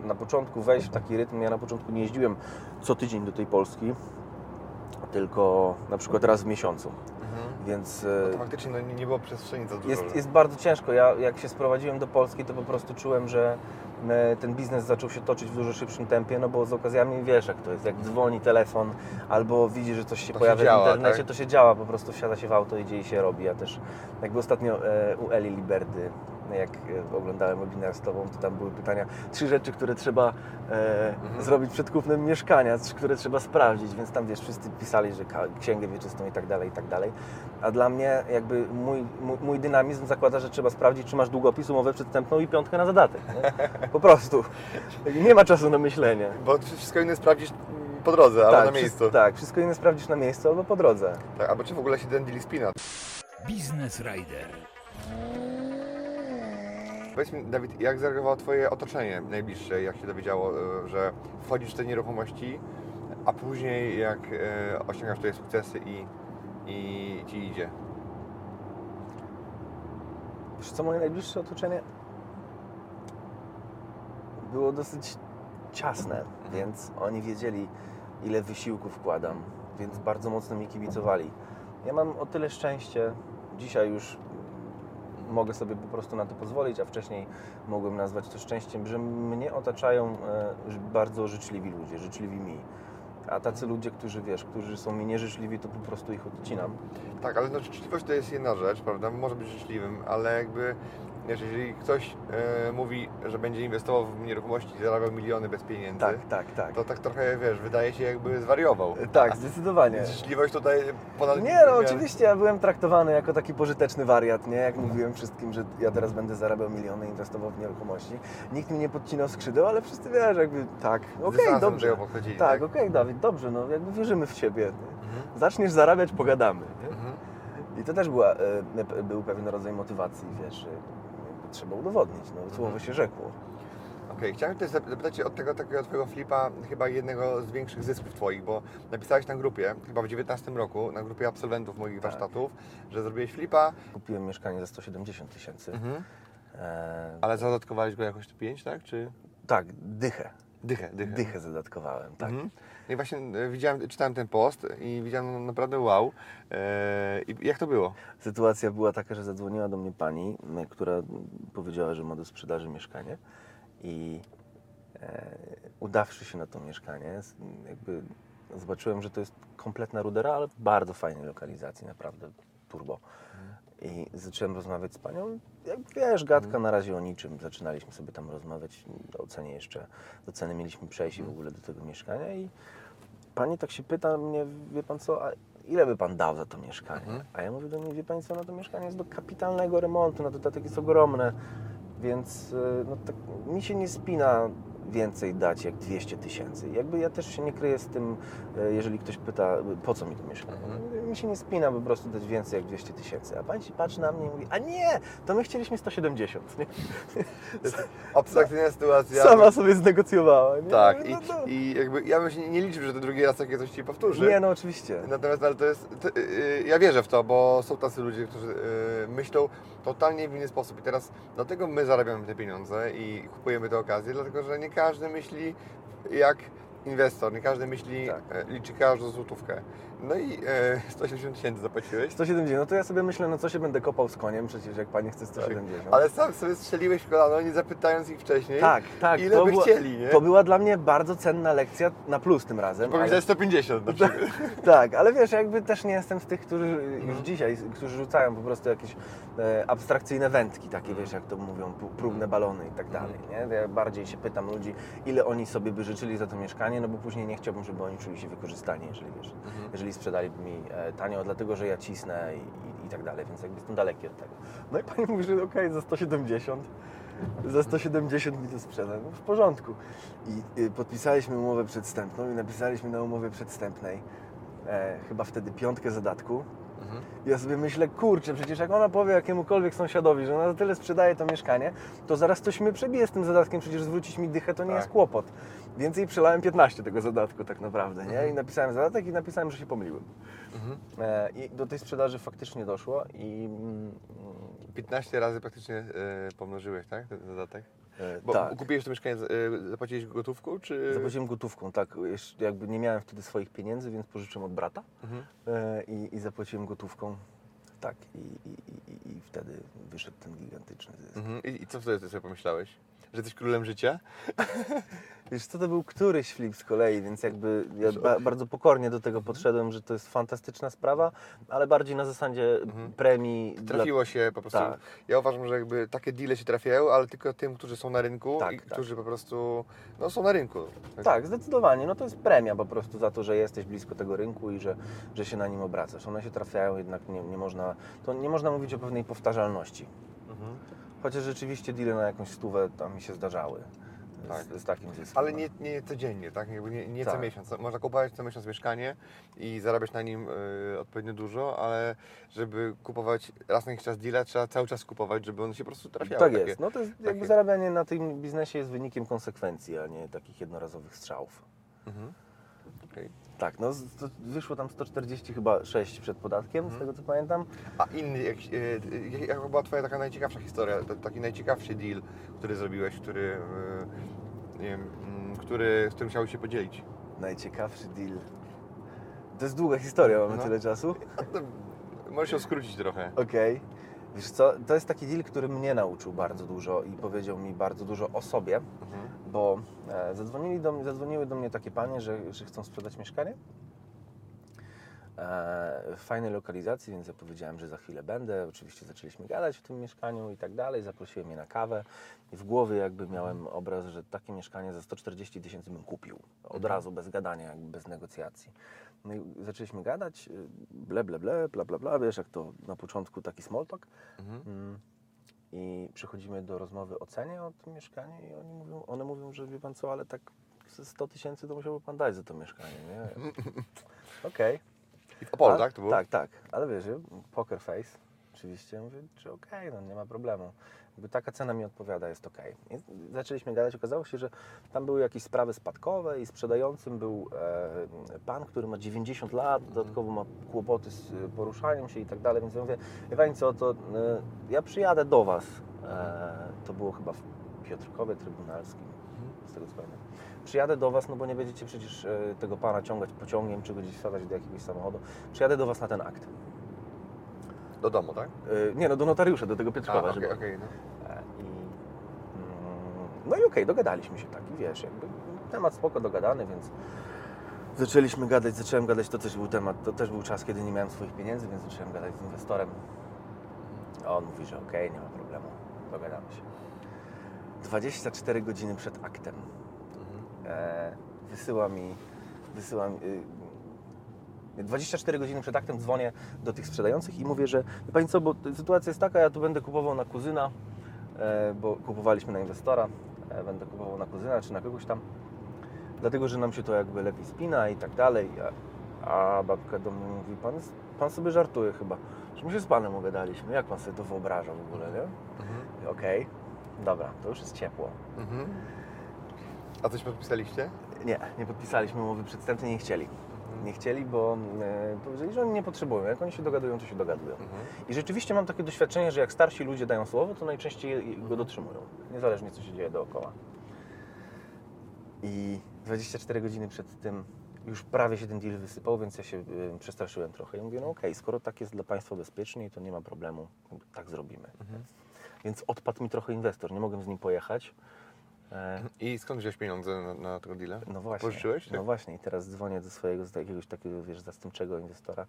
S2: na początku wejść w taki rytm, ja na początku nie jeździłem co tydzień do tej Polski, tylko na przykład raz w miesiącu, więc... e,
S1: No to faktycznie no, nie, było przestrzeni za dużo.
S2: jest, jest bardzo ciężko. Ja jak się sprowadziłem do Polski, to po prostu czułem, że e, ten biznes zaczął się toczyć w dużo szybszym tempie, no bo z okazjami wiesz jak to jest, jak dzwoni telefon albo widzi, że coś się
S1: To się
S2: pojawia
S1: działa,
S2: w internecie,
S1: tak?
S2: to się działa, po prostu wsiada się w auto, idzie i się robi. Ja też jakby ostatnio e, u Eli Liberdy, jak e, oglądałem webinar z Tobą, to tam były pytania, trzy rzeczy, które trzeba e,
S1: Mhm.
S2: zrobić przed kupnem mieszkania, trzy, które trzeba sprawdzić, więc tam wiesz, wszyscy pisali, że księgę wieczystą i tak dalej, i tak dalej. A dla mnie jakby mój, mój, mój dynamizm zakłada, że trzeba sprawdzić, czy masz długopis, umowę przedstępną i piątkę na zadatek. Nie? Po prostu. Nie ma czasu na myślenie.
S1: Bo wszystko inne sprawdzisz mm, po drodze, albo na
S2: wszystko-
S1: miejscu.
S2: tak, wszystko inne sprawdzisz na miejscu albo po drodze.
S1: Tak, albo czy w ogóle się ten deal spina.
S3: Business Rider.
S1: Powiedz mi, Dawid, jak zareagowało Twoje otoczenie najbliższe, jak się dowiedziało, e, że wchodzisz w te nieruchomości, a później jak e, osiągasz tutaj sukcesy i, i Ci idzie?
S2: Wiesz co, moje najbliższe otoczenie było dosyć ciasne, więc oni wiedzieli, ile wysiłku wkładam, więc bardzo mocno mi kibicowali. Ja mam o tyle szczęście, dzisiaj już mogę sobie po prostu na to pozwolić, a wcześniej mogłem nazwać to szczęściem, że mnie otaczają e, bardzo życzliwi ludzie, życzliwi mi. A tacy ludzie, którzy wiesz, którzy są mi nieżyczliwi, to po prostu ich odcinam.
S1: Tak, ale no, życzliwość to jest jedna rzecz, prawda? Może być życzliwym, ale jakby, jeżeli ktoś e, mówi, że będzie inwestował w nieruchomości i zarabiał miliony bez pieniędzy,
S2: Tak, tak, tak.
S1: to tak trochę, wiesz, wydaje się jakby zwariował.
S2: Tak, zdecydowanie.
S1: Życzliwość tutaj ponad...
S2: Nie, no oczywiście ja byłem traktowany jako taki pożyteczny wariat, nie? Jak mówiłem wszystkim, że ja teraz będę zarabiał miliony, inwestował w nieruchomości. Nikt mi nie podcinał skrzydeł, ale wszyscy wiesz, jakby tak, okej,
S1: do
S2: dobrze. Tak,
S1: tak?
S2: okej, Dawid, dobrze, no jakby wierzymy w Ciebie. Nie?
S1: Mhm.
S2: Zaczniesz zarabiać, pogadamy. Nie?
S1: Mhm.
S2: I to też była, e, był pewien rodzaj motywacji, wiesz, trzeba udowodnić, no słowo
S1: Mhm.
S2: się rzekło.
S1: Okej, chciałem też zap- zapytać Cię od tego takiego Twojego flipa, chyba jednego z większych zysków Twoich, bo napisałeś na grupie, chyba w 19 roku, na grupie absolwentów moich
S2: Tak.
S1: warsztatów, że zrobiłeś flipa,
S2: Kupiłem mieszkanie za 170 tysięcy. E,
S1: ale zadatkowałeś go jakoś 5, tak? Czy
S2: tak, dychę.
S1: dychę, dychę.
S2: Dychę zadatkowałem, tak.
S1: Mhm. No i właśnie e, widziałem, czytałem ten post i widziałem no, naprawdę wow. E, I jak to było?
S2: Sytuacja była taka, że zadzwoniła do mnie pani, która powiedziała, że ma do sprzedaży mieszkanie i e, udawszy się na to mieszkanie, jakby zobaczyłem, że to jest kompletna rudera, ale w bardzo fajnej lokalizacji, naprawdę turbo. I zacząłem rozmawiać z panią, jak wiesz, gadka na razie o niczym. Zaczynaliśmy sobie tam rozmawiać o cenie jeszcze, do ceny mieliśmy przejść w ogóle do tego mieszkania i pani tak się pyta mnie, wie pan co, a ile by pan dał za to mieszkanie?
S1: Mhm.
S2: A ja mówię do niej, wie pani co, no to mieszkanie jest do kapitalnego remontu, no to dodatek jest ogromne, więc y, no tak, mi się nie spina więcej dać jak 200 tysięcy. Jakby ja też się nie kryję z tym, e, jeżeli ktoś pyta, po co mi to mieszkanie. Mi się nie spina po prostu dać więcej jak 200 tysięcy. A pani się patrzy na mnie i mówi, a nie, to my chcieliśmy 170. Nie?
S1: Abstrakcyjna sytuacja.
S2: Sama sobie znegocjowała. Nie?
S1: Tak,
S2: No,
S1: i,
S2: no.
S1: i jakby ja bym się nie, nie liczył, że to drugi raz takie coś ci powtórzy.
S2: Nie, no oczywiście.
S1: Natomiast ale to jest, to, yy, ja wierzę w to, bo są tacy ludzie, którzy yy, myślą totalnie w inny sposób i teraz dlatego my zarabiamy te pieniądze i kupujemy te okazje, dlatego że nie każdy myśli jak inwestor, nie każdy myśli,
S2: Tak.
S1: e, liczy każdą złotówkę. No i e, 180 tysięcy zapłaciłeś,
S2: 170, no to ja sobie myślę, no co się będę kopał z koniem, przecież jak pani chce 170.
S1: Tak. ale sam sobie strzeliłeś kolano, nie zapytając ich wcześniej,
S2: tak, tak.
S1: ile
S2: to
S1: by
S2: była,
S1: chcieli, nie?
S2: To była dla mnie bardzo cenna lekcja, na plus tym razem.
S1: Powiedziałeś 150 na przykład.
S2: Tak, ale wiesz, jakby też nie jestem z tych, którzy
S1: Mhm.
S2: już dzisiaj, którzy rzucają po prostu jakieś e, abstrakcyjne wędki, takie wiesz, jak to mówią, próbne balony i tak dalej,
S1: Mhm.
S2: nie? Ja bardziej się pytam ludzi, ile oni sobie by życzyli za to mieszkanie, no bo później nie chciałbym, żeby oni czuli się wykorzystani, jeżeli wiesz,
S1: Mhm.
S2: Jeżeli sprzedaliby mi e, tanio, dlatego że ja cisnę i, i, i tak dalej, więc jakby jestem daleki od tego. No i pani mówi, że okej, za 170 za 170 mi to sprzeda. No w porządku. I y, podpisaliśmy umowę przedstępną i napisaliśmy na umowie przedstępnej e, chyba wtedy piątkę zadatku.
S1: Mhm.
S2: Ja sobie myślę, kurczę, przecież jak ona powie jakiemukolwiek sąsiadowi, że ona za tyle sprzedaje to mieszkanie, to zaraz ktoś mnie przebije z tym zadatkiem, przecież zwrócić mi dychę to nie
S1: Tak.
S2: jest kłopot. Więc jej przelałem 15 tego zadatku tak naprawdę, nie?
S1: Mhm.
S2: I napisałem zadatek i napisałem, że się pomyliłem.
S1: Mhm.
S2: E, I do tej sprzedaży faktycznie doszło i... mm,
S1: 15 razy praktycznie e, pomnożyłeś, tak, ten dodatek?
S2: E,
S1: Bo
S2: tak.
S1: kupiłeś to mieszkanie, e, zapłaciłeś gotówką, czy...
S2: Zapłaciłem gotówką, tak. Jeszcze jakby nie miałem wtedy swoich pieniędzy, więc pożyczyłem od brata
S1: Mhm.
S2: e, i, i zapłaciłem gotówką. Tak, i, i, i, i wtedy wyszedł ten gigantyczny zysk.
S1: Mhm. I, I co wtedy sobie pomyślałeś? Że jesteś królem życia?
S2: Wiesz co, to był któryś flip z kolei, więc jakby ja ba, bardzo pokornie do tego podszedłem, że to jest fantastyczna sprawa, ale bardziej na zasadzie
S1: Mhm.
S2: premii. dla-
S1: Trafiło się po prostu.
S2: Tak.
S1: Ja uważam, że jakby takie deale się trafiają, ale tylko tym, którzy są na rynku
S2: Tak,
S1: i
S2: tak.
S1: którzy po prostu no, są na rynku.
S2: Tak, zdecydowanie. No to jest premia po prostu za to, że jesteś blisko tego rynku i że, że się na nim obracasz. One się trafiają, jednak nie, nie, można, to nie można mówić o pewnej powtarzalności.
S1: Mhm.
S2: Chociaż rzeczywiście deale na jakąś stówę tam mi się zdarzały.
S1: Tak.
S2: Z, z takim zyskiem.
S1: Ale nie, nie codziennie, tak? Jakby nie, nie co
S2: Tak.
S1: miesiąc. Można kupować co miesiąc mieszkanie i zarabiać na nim y, odpowiednio dużo, ale żeby kupować raz na jakiś czas deala, trzeba cały czas kupować, żeby one się po prostu trafiały.
S2: Tak
S1: takie.
S2: jest. No to jest jakby
S1: takie-
S2: zarabianie na tym biznesie jest wynikiem konsekwencji, a nie takich jednorazowych strzałów.
S1: Mhm. Okej.
S2: Tak, no to wyszło tam 140 chyba 6 przed podatkiem,
S1: Mhm.
S2: z tego co pamiętam.
S1: A inny, jak, y, y, jaka była Twoja taka najciekawsza historia, taki najciekawszy deal, który zrobiłeś, który, y, nie wiem, mm, który, z którym chciałeś się podzielić?
S2: Najciekawszy deal. To jest długa historia, mamy
S1: No.
S2: tyle czasu.
S1: Możesz ją skrócić trochę.
S2: Okej. Wiesz co, to jest taki deal, który mnie nauczył bardzo dużo i powiedział mi bardzo dużo o sobie,
S1: Mhm.
S2: bo e, zadzwonili do zadzwoniły do mnie takie panie, że, że chcą sprzedać mieszkanie w fajnej lokalizacji, więc ja powiedziałem, że za chwilę będę. Oczywiście zaczęliśmy gadać o tym mieszkaniu i tak dalej. Zaprosiłem je na kawę i w głowie jakby miałem obraz, że takie mieszkanie za 140 tysięcy bym kupił. Od
S1: Mhm.
S2: razu, bez gadania, jakby bez negocjacji. No i zaczęliśmy gadać, y, ble, ble, ble, bla, bla, bla, wiesz, jak to na początku taki small talk.
S1: Mhm.
S2: Mm. I przechodzimy do rozmowy o cenie o tym mieszkaniu i oni mówią, one mówią, że wie pan co, ale tak ze 100 tysięcy to musiałby pan dać za to mieszkanie, nie? Okej.
S1: I w Opolu,
S2: Ale-
S1: tak? To było?
S2: Tak, tak. Ale wiesz, poker face, oczywiście, mówię, czy okej, no nie ma problemu. Jakby taka cena mi odpowiada, jest okej. I Zaczęliśmy gadać, okazało się, że tam były jakieś sprawy spadkowe i sprzedającym był e, pan, który ma 90 lat, dodatkowo ma kłopoty z e, poruszaniem się i tak dalej, więc ja mówię, wie co, to e, ja przyjadę do Was. E, to było chyba w Piotrkowie Trybunalskim, z tego co pamiętam. Przyjadę do Was, no bo nie będziecie przecież e, tego pana ciągać pociągiem, czy gdzieś wsadzać do jakiegoś samochodu. Przyjadę do Was na ten akt.
S1: Do domu, tak?
S2: E, nie, no do notariusza, do tego
S1: A,
S2: Piotrkowa.
S1: okej,
S2: żeby...
S1: okej, no.
S2: E, I, mm, no i okej, dogadaliśmy się tak i wiesz, jakby temat spoko dogadany, więc zaczęliśmy gadać, zacząłem gadać, to też był temat, to też był czas, kiedy nie miałem swoich pieniędzy, więc zacząłem gadać z inwestorem. A on mówi, że okej, nie ma problemu, dogadamy się. 24 godziny przed aktem wysyła mi, wysyła mi, y, 24 godziny przed aktem dzwonię do tych sprzedających i mówię, że wie Pani co, bo sytuacja jest taka, ja tu będę kupował na kuzyna, e, bo kupowaliśmy na inwestora, e, e, będę kupował na kuzyna czy na kogoś tam, dlatego, że nam się to jakby lepiej spina i tak dalej. A, babka do mnie mówi, pan, pan sobie żartuje chyba, że my się z panem ugadaliśmy, jak pan sobie to wyobraża w ogóle, nie?
S1: Mhm.
S2: Okej, dobra, to już jest ciepło.
S1: Mhm. A coś podpisaliście?
S2: Nie, nie podpisaliśmy umowy przedstępnej, nie chcieli. Nie chcieli, bo e, powiedzieli, że oni nie potrzebują. Jak oni się dogadują, to się dogadują.
S1: Mhm.
S2: I rzeczywiście mam takie doświadczenie, że jak starsi ludzie dają słowo, to najczęściej go dotrzymują. Niezależnie co się dzieje dookoła. I 24 godziny przed tym już prawie się ten deal wysypał, więc ja się y, przestraszyłem trochę. I mówię, no okej, skoro tak jest dla Państwa bezpiecznie, to nie ma problemu, tak zrobimy. Więc odpadł mi trochę inwestor, nie mogłem z nim pojechać. E,
S1: I skąd wziąłeś pieniądze na, na tego deala?
S2: no właśnie.
S1: Pożyczyłeś? Tak?
S2: No właśnie i teraz dzwonię do swojego z jakiegoś takiego, wiesz, zastępczego inwestora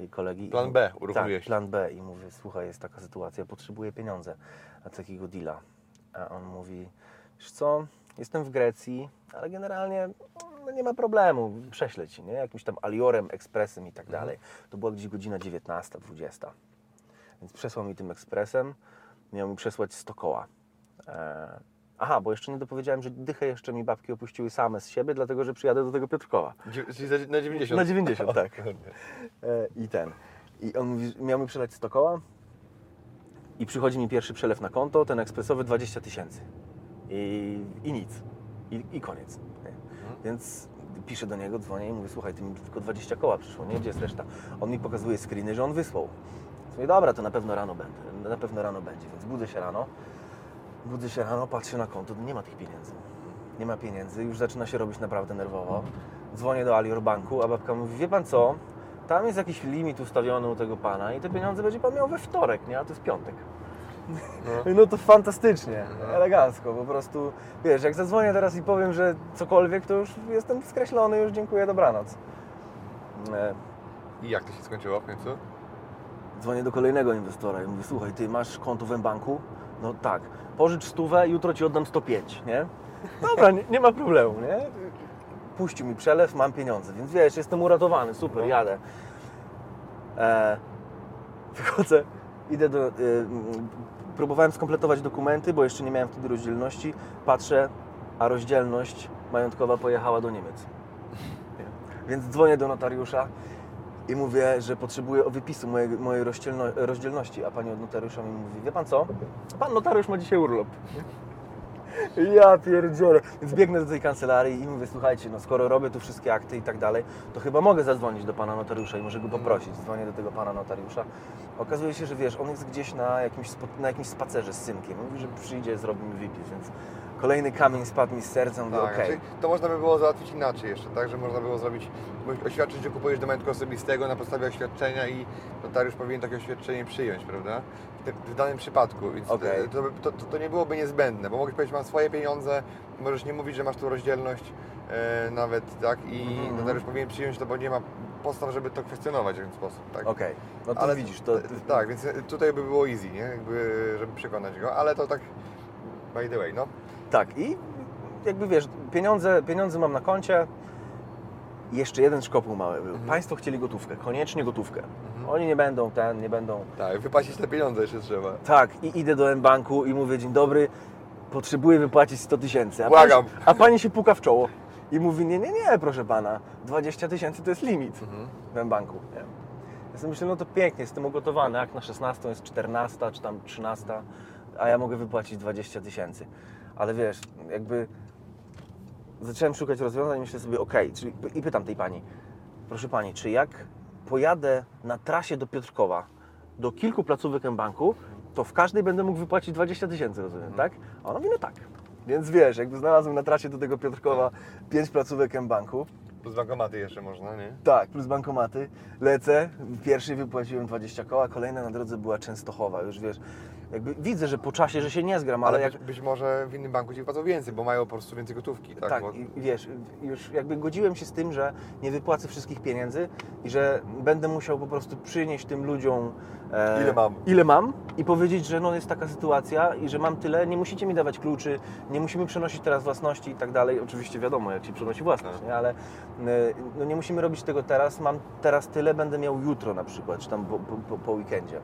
S2: i kolegi.
S1: Plan B
S2: Tak,
S1: uruchomiłeś.
S2: plan B i mówię, słuchaj, jest taka sytuacja, potrzebuję pieniądze na takiego deala. A on mówi, wiesz co, jestem w Grecji, ale generalnie no, nie ma problemu, prześlę Ci, nie? Jakimś tam Aliorem, ekspresem i tak
S1: Mhm.
S2: dalej. To była gdzieś godzina 19, 20. Więc przesłał mi tym ekspresem, miał mi przesłać 100 koła. E, aha, bo jeszcze nie dopowiedziałem, że dychę jeszcze mi babki opuściły same z siebie, dlatego że przyjadę do tego Piotrkowa.
S1: Czyli na 90?
S2: Na 90, tak. E, I ten. I on mówi, miał mi przelać 100 koła i przychodzi mi pierwszy przelew na konto, ten ekspresowy 20 tysięcy. I, I nic. I, I koniec. Nie? Więc piszę do niego, dzwonię i mówię, słuchaj, ty mi tylko 20 koła przyszło, nie? Gdzie jest reszta? On mi pokazuje screeny, że on wysłał. Mówię, dobra, to na pewno rano będę, na pewno rano będzie, więc budzę się rano, budzę się rano, patrzę na konto, nie ma tych pieniędzy. Nie ma pieniędzy, już zaczyna się robić naprawdę nerwowo. Dzwonię do Alior Banku, a babka mówi, wie pan co, tam jest jakiś limit ustawiony u tego pana i te pieniądze będzie pan miał we wtorek, nie? A to jest piątek.
S1: No.
S2: No to fantastycznie, elegancko, po prostu, wiesz, jak zadzwonię teraz i powiem, że cokolwiek, to już jestem skreślony, już dziękuję, dobranoc. E,
S1: I jak to się skończyło w końcu?
S2: Dzwonię do kolejnego inwestora i mówię, słuchaj, ty masz konto w banku? No tak, pożycz stówę, jutro ci oddam 105, nie? Dobra, nie, nie ma problemu, nie? Puścił mi przelew, mam pieniądze, więc wiesz, jestem uratowany, super,
S1: No.
S2: jadę. E, wychodzę, idę do... E, próbowałem skompletować dokumenty, bo jeszcze nie miałem wtedy rozdzielności. Patrzę, a rozdzielność majątkowa pojechała do Niemiec. Więc dzwonię do notariusza i mówię, że potrzebuję wypisu mojej, mojej rozdzielno, rozdzielności, a pani od notariusza mi mówi, wie pan co? Pan notariusz ma dzisiaj urlop. Ja pierdzielę. Więc biegnę do tej kancelarii i mówię, słuchajcie, no skoro robię tu wszystkie akty i tak dalej, to chyba mogę zadzwonić do pana notariusza i może go poprosić. Dzwonię do tego pana notariusza. Okazuje się, że wiesz, on jest gdzieś na jakimś, na jakimś spacerze z synkiem. Mówi, że przyjdzie, zrobi mi wypis, więc kolejny kamień spadł mi z serca. Mówię,
S1: Tak, znaczy, to można by było załatwić inaczej jeszcze, tak? Że można było zrobić, oświadczyć, że kupujesz do majątku osobistego na podstawie oświadczenia i notariusz powinien takie oświadczenie przyjąć, prawda? W, te, w danym przypadku, więc e, to, to, to, to nie byłoby niezbędne, bo mogłeś powiedzieć, mam swoje pieniądze, możesz nie mówić, że masz tu rozdzielność e, nawet, tak? I
S2: Mhm.
S1: notariusz powinien przyjąć to, bo nie ma podstaw, żeby to kwestionować w ten sposób, tak?
S2: Okej, no to
S1: Ale
S2: widzisz, to...
S1: t- Tak, więc tutaj by było easy, nie? Jakby, żeby przekonać go, ale to tak by the way, no.
S2: Tak, i jakby wiesz, pieniądze, pieniądze mam na koncie. Jeszcze jeden szkopuł mały był. Państwo chcieli gotówkę, koniecznie gotówkę. Oni nie będą ten, nie będą.
S1: Tak, wypłacić te pieniądze jeszcze trzeba.
S2: Tak, i idę do M-Banku i mówię, dzień dobry, potrzebuję wypłacić 100 tysięcy. A,
S1: Błagam.
S2: pani- a pani się puka w czoło. I mówi, nie, nie, nie, proszę pana, 20 tysięcy to jest limit w M-Banku. Ja sobie myślę, no to pięknie, jestem ugotowany, jak na 16 jest 14 czy tam 13, a ja mogę wypłacić 20 tysięcy. Ale wiesz, jakby zacząłem szukać rozwiązań i myślę sobie, okej, czyli i pytam tej pani, proszę pani, czy jak pojadę na trasie do Piotrkowa, do kilku placówek M-Banku, to w każdej będę mógł wypłacić 20 tysięcy, rozumiem, tak? A ona mówi, no tak. Więc wiesz, jakby znalazłem na trasie do tego Piotrkowa pięć placówek M-Banku,
S1: Plus bankomaty jeszcze można, nie?
S2: tak, plus bankomaty. Lecę, w pierwszej wypłaciłem 20 koła, kolejna na drodze była Częstochowa. Już wiesz, jakby widzę, że po czasie, że się nie zgram, ale,
S1: Ale
S2: jak...
S1: być, być może w innym banku ci płacą więcej, bo mają po prostu więcej gotówki, tak?
S2: Tak,
S1: Bo-
S2: i wiesz, już jakby godziłem się z tym, że nie wypłacę wszystkich pieniędzy i że będę musiał po prostu przynieść tym ludziom e,
S1: Ile mam.
S2: ile mam i powiedzieć, że no jest taka sytuacja i że mam tyle, nie musicie mi dawać kluczy, nie musimy przenosić teraz własności i tak dalej. Oczywiście wiadomo, jak się przenosi własność,
S1: Tak.
S2: nie? ale e, no nie musimy robić tego teraz, mam teraz tyle, będę miał jutro na przykład, czy tam po, po, po weekendzie.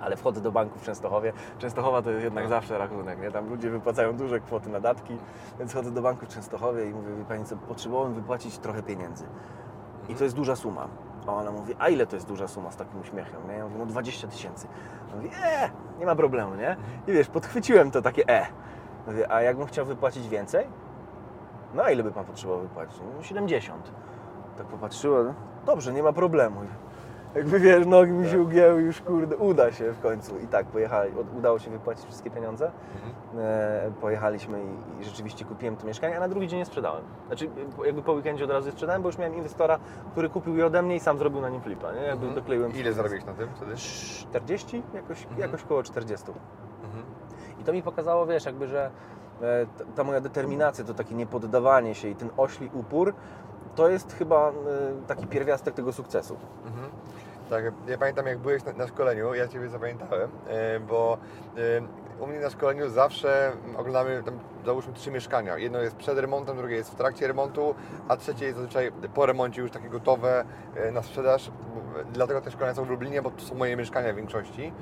S2: Ale wchodzę do banku w Częstochowie. Częstochowa to jest jednak
S1: No.
S2: zawsze rachunek, nie? Tam ludzie wypłacają duże kwoty na datki, więc chodzę do banku w Częstochowie i mówię, wie Pani co, potrzebowałem wypłacić trochę pieniędzy. I to jest duża suma. A ona mówi, a ile to jest duża suma z takim uśmiechem? Nie? Ja mówię, no 20 tysięcy. Mówi, e, nie ma problemu, nie? I wiesz, podchwyciłem to takie e. Mówię, a jakbym chciał wypłacić więcej? No a ile by Pan potrzebował wypłacić? No 70. Tak popatrzyła, no, dobrze, nie ma problemu. Jakby wiesz, nogi mi się ugięły, już kurde, uda się w końcu. I tak, pojechali, udało się wypłacić wszystkie pieniądze. E, pojechaliśmy i, i rzeczywiście kupiłem to mieszkanie, a na drugi dzień je sprzedałem. Znaczy, e, jakby po weekendzie od razu je sprzedałem, bo już miałem inwestora, który kupił je ode mnie i sam zrobił na nim flipa, nie? Jakby dokleiłem...
S1: Ile zarobiłeś na tym wtedy?
S2: 40? Jakoś,
S1: Mhm.
S2: jakoś koło 40.
S1: Mhm.
S2: I to mi pokazało, wiesz, jakby, że e, ta moja determinacja, to takie niepoddawanie się i ten ośli upór, to jest chyba e, taki pierwiastek tego sukcesu.
S1: Mhm. Tak, ja pamiętam jak byłeś na, szkoleniu, ja Ciebie zapamiętałem, e, bo e, u mnie na szkoleniu zawsze oglądamy tam załóżmy trzy mieszkania. Jedno jest przed remontem, drugie jest w trakcie remontu, a trzecie jest zazwyczaj po remoncie już takie gotowe na sprzedaż. Dlatego te szkolenia są w Lublinie, bo to są moje mieszkania w większości.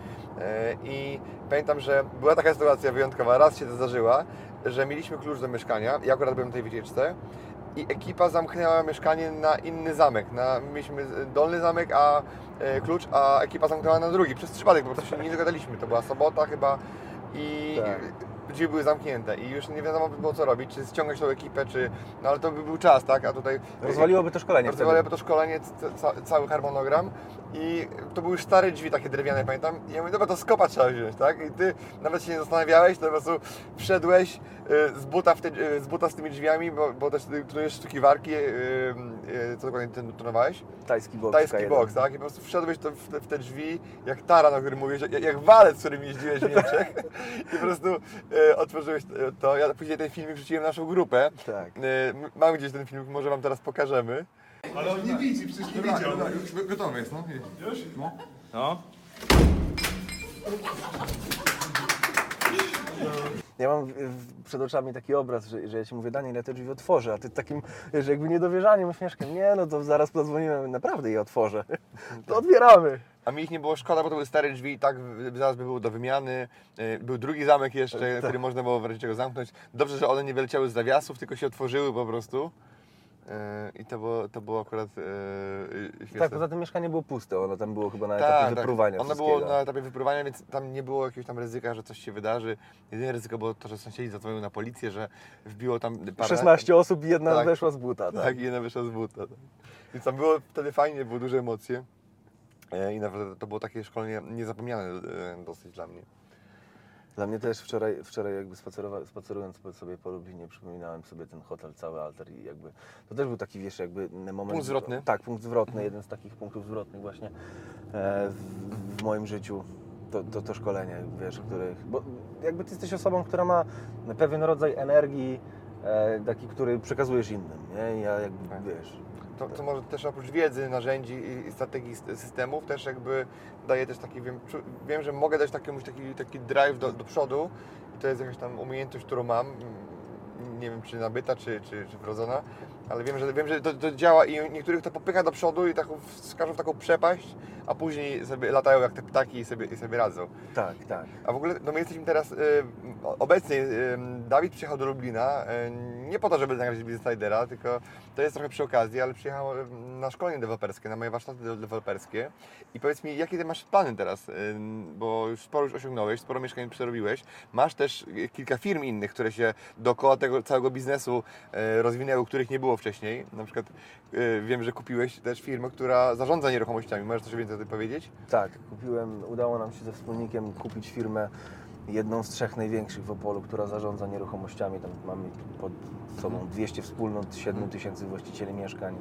S1: I pamiętam, że była taka sytuacja wyjątkowa, raz się to zdarzyła, że mieliśmy klucz do mieszkania, ja akurat byłem na tej wycieczce i ekipa zamknęła mieszkanie na inny zamek. Na, mieliśmy dolny zamek, a e, klucz, a ekipa zamknęła na drugi. Przez przypadek, bo po prostu się nie dogadaliśmy. To była sobota chyba i
S2: Tak.
S1: Drzwi były zamknięte i już nie wiadomo by było co robić, czy ściągać tą ekipę, czy... No ale to by był czas, tak? A tutaj...
S2: Rozwaliłoby to szkolenie.
S1: Rozwaliłoby to szkolenie, ca, cały harmonogram i to były już stare drzwi takie drewniane, pamiętam. I ja mówię, dobra, to skopa trzeba wziąć, tak? I ty nawet się nie zastanawiałeś, to po prostu wszedłeś y, z buta, te, y, z, buta z tymi drzwiami, bo, bo też trenujesz sztuki walki, y, co dokładnie ty trenowałeś?
S2: Tajski boks.
S1: Tajski
S2: K1.
S1: boks, tak? I po prostu wszedłeś to, w, te, w te drzwi, jak taran, o którym mówisz, jak, jak walec, którym jeździłeś w Niemczech. I po prostu otworzyłeś to. Ja później ten filmik wrzuciłem na naszą grupę.
S2: Tak.
S1: E, mam gdzieś ten filmik, może Wam teraz pokażemy.
S4: Ale on nie widzi, przecież nie widział.
S1: już gotowy jest, no.
S4: Już? No.
S2: Ja mam przed oczami taki obraz, że, że ja Ci mówię, Daniel, ja te drzwi otworzę, a Ty takim, że jakby niedowierzaniem, uśmieszkiem, nie, no to zaraz zadzwonimy, naprawdę je otworzę. To otwieramy.
S1: A mi ich nie było szkoda, bo to były stare drzwi i tak zaraz by było do wymiany. E, Był drugi zamek jeszcze, który można było w razie czego zamknąć. Dobrze, że one nie wyleciały z zawiasów, tylko się otworzyły po prostu. E, I to było, to było akurat świetne.
S2: Tak, poza tym mieszkanie było puste, ono tam było chyba na etapie wyprówania
S1: Ono
S2: wszystkiego.
S1: było na etapie wyprówania, więc tam nie było jakiegoś tam ryzyka, że coś się wydarzy. Jedyne ryzyko było to, że sąsiedzi zadzwonił na policję, że wbiło tam parę...
S2: 16 osób i jedna
S1: Tak.
S2: weszła z buta. Tak.
S1: Tak, i jedna wyszła z buta. Tak. Więc tam było wtedy fajnie, były duże emocje. E, I naprawdę to było takie szkolenie niezapomniane dosyć dla mnie.
S2: Dla mnie też wczoraj, wczoraj jakby spacerując po- sobie po Lublinie, przypominałem sobie ten hotel, cały alter i jakby to też był taki, wiesz, jakby moment...
S1: Punkt zwrotny?
S2: Tak, punkt zwrotny, jeden z takich punktów zwrotnych właśnie e, w, w moim życiu. To, to, to szkolenie, wiesz, których... Bo jakby ty jesteś osobą, która ma pewien rodzaj energii, taki, który przekazujesz innym, nie? Ja jakby,
S1: Tak.
S2: wiesz...
S1: To, to może też oprócz wiedzy, narzędzi i- strategii systemów też jakby daje też taki, wiem, wiem że mogę dać takiemu, taki, taki drive do, do przodu. I to jest jakaś tam umiejętność, którą mam, nie wiem czy nabyta, czy, czy, czy wrodzona, ale wiem, że, wiem, że to, to działa i niektórych to popycha do przodu i taką, wskażą w taką przepaść, a później sobie latają jak te ptaki i sobie, i sobie radzą.
S2: Tak, tak.
S1: A w ogóle, no my jesteśmy teraz, y, obecnie y, Dawid przyjechał do Lublina, y, nie po to, żeby nagrać Slidera, tylko to jest trochę przy okazji, ale przyjechał y, na szkolenie deweloperskie, na moje warsztaty de- deweloperskie. I powiedz mi, jakie ty masz plany teraz, y, bo już sporo już osiągnąłeś, sporo mieszkań przerobiłeś. Masz też y, kilka firm innych, które się dookoła tego całego biznesu rozwinęły, których nie było wcześniej. Na przykład y, wiem, że kupiłeś też firmę, która zarządza nieruchomościami. Możesz coś więcej o tym powiedzieć?
S2: Tak, kupiłem, udało nam się ze wspólnikiem kupić firmę, jedną z trzech największych w Opolu, która zarządza nieruchomościami. Tam mamy pod sobą 200 wspólnot, 7 tysięcy właścicieli mieszkań.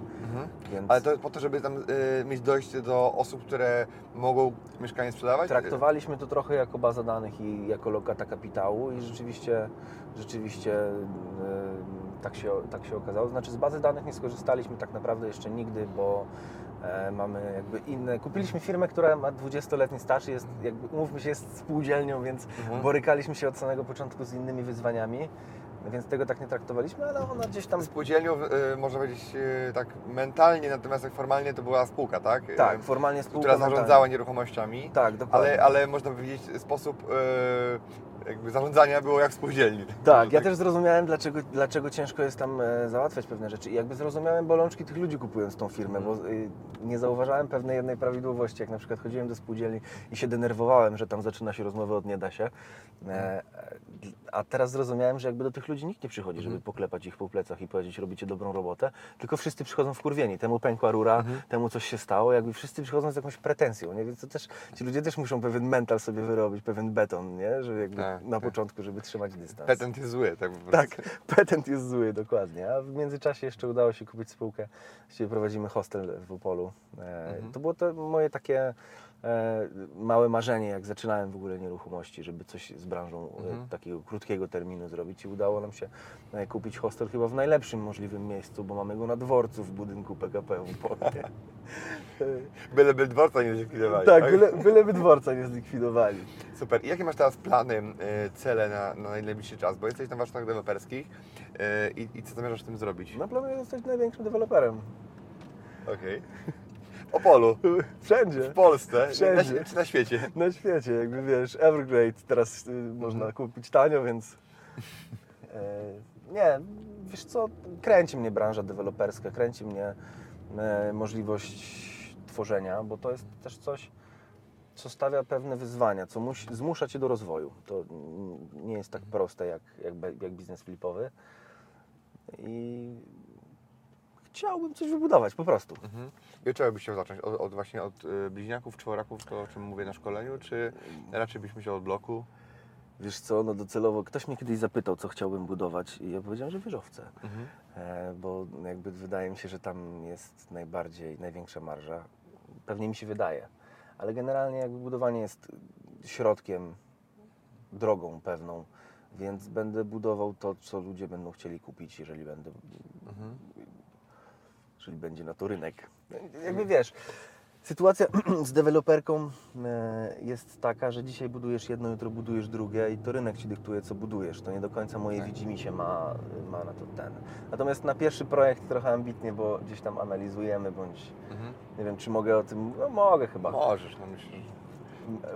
S2: Więc
S1: Ale to po to, żeby tam y, mieć dojście do osób, które mogą mieszkanie sprzedawać?
S2: traktowaliśmy to trochę jako baza danych i jako lokata kapitału i rzeczywiście, rzeczywiście e, tak, się, tak się okazało. Znaczy z bazy danych nie skorzystaliśmy tak naprawdę jeszcze nigdy, bo e, mamy jakby inne. Kupiliśmy firmę, która ma 20-letni staż jest, jakby, umówmy się, jest spółdzielnią, więc
S1: Mhm.
S2: borykaliśmy się od samego początku z innymi wyzwaniami. Więc tego tak nie traktowaliśmy, ale ona gdzieś tam...
S1: Spółdzielnią, y, można powiedzieć y, tak mentalnie, natomiast jak formalnie to była spółka, tak? Y,
S2: Tak, formalnie spółka
S1: Która zarządzała nieruchomościami.
S2: Tak, dokładnie.
S1: Ale, ale można powiedzieć, sposób y, jakby zarządzania było jak spółdzielni.
S2: Tak, ja też zrozumiałem, dlaczego, dlaczego ciężko jest tam e, załatwiać pewne rzeczy. I jakby zrozumiałem bolączki tych ludzi kupując tą firmę, bo y, nie zauważałem pewnej jednej prawidłowości. Jak na przykład chodziłem do spółdzielni i się denerwowałem, że tam zaczyna się rozmowa od nie da się. E, a teraz zrozumiałem, że jakby do tych ludzi nikt nie przychodzi, żeby poklepać ich po plecach i powiedzieć, robicie dobrą robotę, tylko wszyscy przychodzą wkurwieni. Temu pękła rura, temu coś się stało, jakby wszyscy przychodzą z jakąś pretensją, nie? Więc to też, ci ludzie też muszą pewien mental sobie wyrobić, pewien beton, nie? Że jakby
S1: Tak,
S2: na
S1: tak.
S2: początku, żeby trzymać dystans.
S1: Petent jest zły, tak po prostu.
S2: Tak, patent jest zły, dokładnie. A w międzyczasie jeszcze udało się kupić spółkę. Właściwie prowadzimy hostel w Opolu. E, To było to moje takie małe marzenie, jak zaczynałem w ogóle nieruchomości, żeby coś z branżą e, takiego krótkiego terminu zrobić. I udało nam się e, kupić hostel chyba w najlepszym możliwym miejscu, bo mamy go na dworcu w budynku PKP w Opolu.
S1: Byleby dworca nie zlikwidowali.
S2: tak, byle, byleby dworca nie zlikwidowali.
S1: Super. I jakie masz teraz plany, cele na, na najbliższy czas? Bo jesteś na warsztatach deweloperskich i, i co zamierzasz z tym zrobić?
S2: No planuję zostać największym deweloperem.
S1: Okej. W Opolu,
S2: Wszędzie.
S1: w Polsce,
S2: Wszędzie.
S1: Na, czy na świecie?
S2: Na świecie, jakby wiesz, Evergrade teraz y, można kupić tanio, więc e, nie, wiesz co, kręci mnie branża deweloperska, kręci mnie e, możliwość tworzenia, bo to jest też coś, co stawia pewne wyzwania, co musi, zmusza Cię do rozwoju. To nie jest tak proste jak, jak, jak biznes flipowy i chciałbym coś wybudować po prostu.
S1: Mhm. Czego byś chciał zacząć? Od, od właśnie od y, bliźniaków, czworaków, to o czym mówię na szkoleniu, czy raczej byś myślał od bloku?
S2: Wiesz co, no docelowo ktoś mnie kiedyś zapytał, co chciałbym budować i ja powiedziałem, że wieżowce.
S1: Mhm.
S2: E, bo jakby wydaje mi się, że tam jest najbardziej, największa marża. Pewnie mi się wydaje. Ale generalnie jakby budowanie jest środkiem, drogą pewną, więc będę budował to, co ludzie będą chcieli kupić, jeżeli będę,
S1: Mhm.
S2: Jeżeli będzie na to rynek. Jakby wiesz, sytuacja z deweloperką e, jest taka, że dzisiaj budujesz jedno, jutro budujesz drugie i to rynek Ci dyktuje, co budujesz. To nie do końca moje
S1: Tak.
S2: widzimisię ma, ma na to ten. Natomiast na pierwszy projekt trochę ambitnie, bo gdzieś tam analizujemy, bądź
S1: Mhm.
S2: nie wiem, czy mogę o tym, no mogę chyba.
S1: Możesz, no myślę.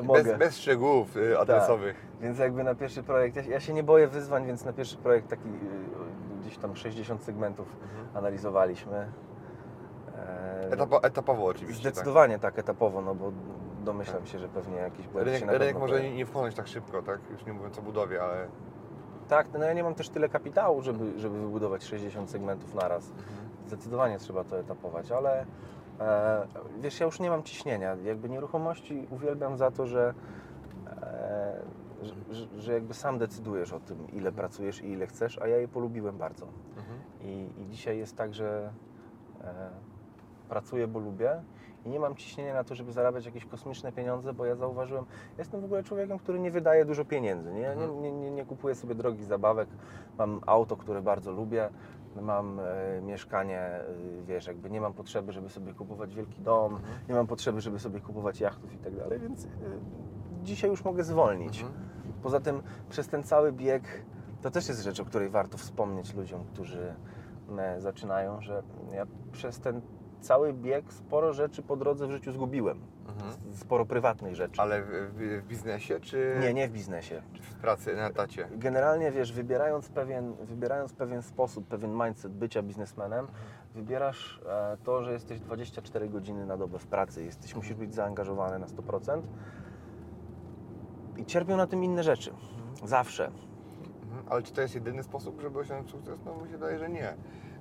S2: Mogę.
S1: Bez, bez szczegółów y, adresowych.
S2: Więc jakby na pierwszy projekt, ja, ja się nie boję wyzwań, więc na pierwszy projekt taki y, gdzieś tam 60 segmentów
S1: Mhm.
S2: analizowaliśmy. E,
S1: Etapo, etapowo oczywiście.
S2: Zdecydowanie tak. etapowo, no bo domyślam się, że pewnie jakieś
S1: Tak.
S2: błędy się
S1: Rynek,
S2: na
S1: rynek może nie, wchłonąć tak szybko, tak? Już nie mówiąc o budowie, ale
S2: Tak, no ja nie mam też tyle kapitału, żeby, żeby wybudować 60 segmentów naraz. Zdecydowanie trzeba to etapować, ale e, wiesz, ja już nie mam ciśnienia. Jakby nieruchomości uwielbiam za to, że, e, że, że, że jakby sam decydujesz o tym, ile pracujesz i ile chcesz, a ja je polubiłem bardzo.
S1: Mhm.
S2: I, i dzisiaj jest tak, że e, pracuję, bo lubię i nie mam ciśnienia na to, żeby zarabiać jakieś kosmiczne pieniądze, bo ja zauważyłem, jestem w ogóle człowiekiem, który nie wydaje dużo pieniędzy. Nie, nie, nie, nie, nie kupuję sobie drogich zabawek. Mam auto, które bardzo lubię. Mam e, mieszkanie, e, wiesz, jakby nie mam potrzeby, żeby sobie kupować wielki dom, nie mam potrzeby, żeby sobie kupować jachtów i tak dalej, więc e, dzisiaj już mogę zwolnić.
S1: Mhm.
S2: Poza tym przez ten cały bieg, to też jest rzecz, o której warto wspomnieć ludziom, którzy zaczynają, że ja przez ten cały bieg sporo rzeczy po drodze w życiu zgubiłem.
S1: Mhm.
S2: Sporo prywatnych rzeczy.
S1: Ale w, w, biznesie, czy,
S2: Nie, nie w biznesie.
S1: czy w pracy na etacie?
S2: Generalnie wiesz, wybierając pewien, wybierając pewien sposób, pewien mindset bycia biznesmenem, wybierasz e, to, że jesteś 24 godziny na dobę w pracy, jesteś, musisz być zaangażowany na 100% i cierpią na tym inne rzeczy. Zawsze.
S1: Mhm. Ale czy to jest jedyny sposób, żeby osiągnąć sukces? No mi się wydaje, że nie.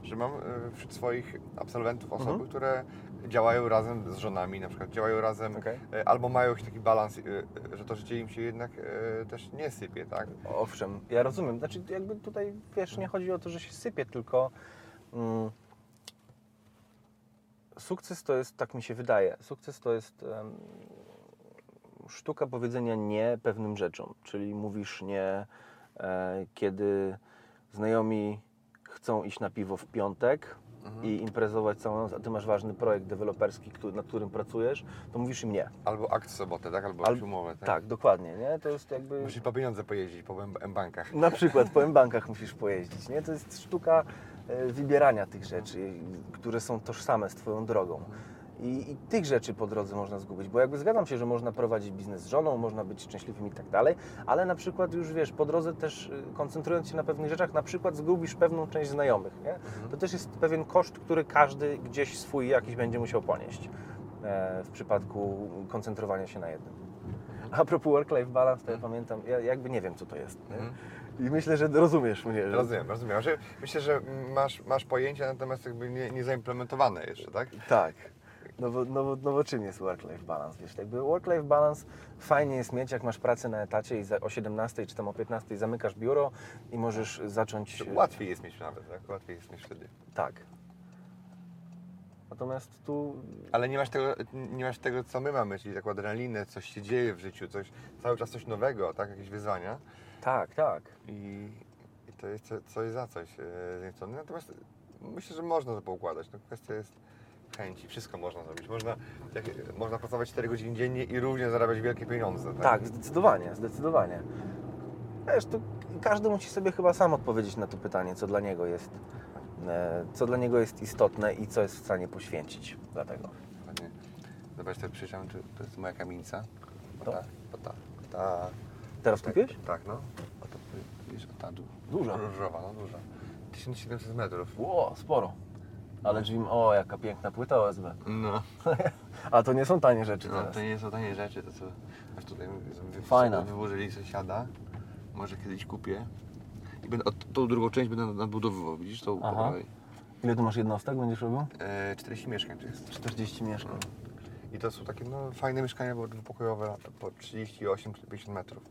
S1: Że mam y, wśród swoich absolwentów osoby,
S2: Mhm.
S1: które działają razem z żonami, na przykład działają razem,
S2: Okej.
S1: y, albo mają jakiś taki balans, y, y, że to życie im się jednak też nie sypie, tak?
S2: Owszem, ja rozumiem. Znaczy, jakby tutaj wiesz, nie chodzi o to, że się sypie, tylko mm, sukces to jest, tak mi się wydaje, sukces to jest em, sztuka powiedzenia nie pewnym rzeczom. Czyli mówisz nie, e, kiedy znajomi chcą iść na piwo w piątek, i imprezować całą noc, a ty masz ważny projekt deweloperski, który, nad którym pracujesz, to mówisz im nie.
S1: Albo akt w sobotę, tak? Albo
S2: Al-
S1: tak?
S2: Tak, dokładnie, nie? To jest jakby...
S1: Musisz po pieniądze pojeździć po M-bankach.
S2: Na przykład po bankach musisz pojeździć, nie? To jest sztuka e, wybierania tych rzeczy, które są tożsame z Twoją drogą. I, I tych rzeczy po drodze można zgubić, bo jakby zgadzam się, że można prowadzić biznes z żoną, można być szczęśliwym i tak dalej, ale na przykład już wiesz, po drodze też y, koncentrując się na pewnych rzeczach, na przykład zgubisz pewną część znajomych, nie? To też jest pewien koszt, który każdy gdzieś swój jakiś będzie musiał ponieść e, w przypadku koncentrowania się na jednym. A propos work-life balance, to ja pamiętam, ja jakby nie wiem, co to jest. Nie? I myślę, że rozumiesz mnie. Że...
S1: Rozumiem, rozumiem. Że myślę, że masz, masz pojęcia, natomiast jakby nie, nie zaimplementowane jeszcze, tak?
S2: Tak. No bo, no, bo, no bo czym jest work-life balance? Wiesz, jakby work-life balance fajnie jest mieć, jak masz pracę na etacie i za, o 17 czy tam o 15 zamykasz biuro i możesz zacząć...
S1: Łatwiej jest mieć nawet, tak? Łatwiej jest mieć wtedy.
S2: Tak. Natomiast tu...
S1: Ale nie masz tego, nie masz tego co my mamy, czyli taką adrenalinę, coś się dzieje w życiu, coś, cały czas coś nowego, tak? Jakieś wyzwania.
S2: Tak, tak.
S1: I, i to jest co- coś za coś e, z jednej strony. Natomiast myślę, że można to poukładać. No, kwestia jest chęci. Wszystko można zrobić. Można, jak, można pracować 4 godziny dziennie i również zarabiać wielkie pieniądze. Tak?
S2: Tak, zdecydowanie, zdecydowanie. Wiesz, to każdy musi sobie chyba sam odpowiedzieć na to pytanie, co dla niego jest, e, co dla niego jest istotne i co jest w stanie poświęcić dla tego.
S1: Zobacz, to przyjrzałem, czy to jest moja kamienica.
S2: To?
S1: ta, ta, ta.
S2: Teraz kupiłeś?
S1: Tak, no. O to, widzisz, o ta du-
S2: Duża.
S1: Różowa, no duża. 1700 metrów.
S2: Ło, sporo. Ale drzwi, o jaka piękna płyta OSB.
S1: No.
S2: A to nie są tanie rzeczy
S1: no.
S2: teraz.
S1: To nie są tanie rzeczy, to co aż tutaj wy,
S2: Fajna.
S1: wyłożyli sąsiada. Może kiedyś kupię. I będę, o, tą drugą część będę nadbudowywał, widzisz, tą po
S2: Aha.
S1: prawej.
S2: Ile tu masz jednostek będziesz robił?
S1: E, 40 mieszkań to jest.
S2: 40 mieszkań.
S1: I to są takie no, fajne mieszkania, bo dwupokojowe po 38-50 metrów.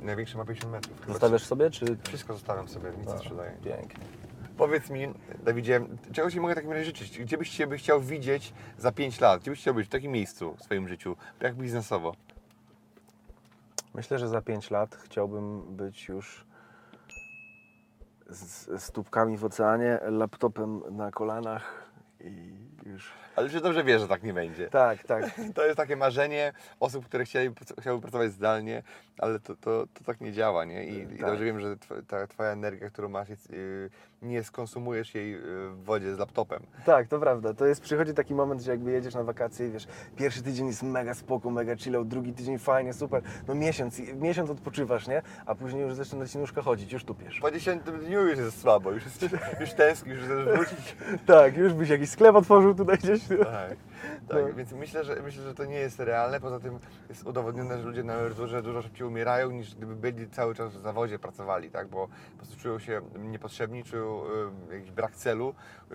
S1: Największe ma 50 metrów. Chyba
S2: Zostawiasz sobie, czy...
S1: Wszystko zostawiam sobie, nic nie sprzedaję.
S2: Pięknie.
S1: Powiedz mi, Dawidzie, czego Ci mogę w takim razie życzyć? Gdzie byś się by chciał widzieć za 5 lat? Gdzie byś chciał być w takim miejscu w swoim życiu, jak biznesowo?
S2: Myślę, że za 5 lat chciałbym być już z stópkami w oceanie, laptopem na kolanach i już...
S1: Ale czy dobrze wiesz, że tak nie będzie?
S2: Tak, tak.
S1: To jest takie marzenie osób, które chcieli, chciały pracować zdalnie, ale to, to, to tak nie działa, nie? I, i
S2: Tak.
S1: dobrze wiem, że tw- ta Twoja energia, którą masz, jest, yy, nie skonsumujesz jej yy, w wodzie z laptopem.
S2: Tak, to prawda. To jest, przychodzi taki moment, że jakby jedziesz na wakacje i wiesz, pierwszy tydzień jest mega spoko, mega chillout, drugi tydzień fajnie, super, no miesiąc, miesiąc odpoczywasz, nie? A później już zaczyna ci nóżka chodzić, już tupiesz.
S1: Po 10 dniu już jest słabo, już, jest, już tęsknisz, już chcesz wrócić.
S2: Tak, już byś jakiś sklep otworzył tutaj gdzieś.
S1: Tak, tak.
S2: No.
S1: więc myślę że, myślę, że to nie jest realne. Poza tym jest udowodnione, że ludzie na emeryturze dużo szybciej umierają niż gdyby byli cały czas w zawodzie, pracowali, tak? Bo po prostu czują się niepotrzebni, czują y, jakiś brak celu. Y,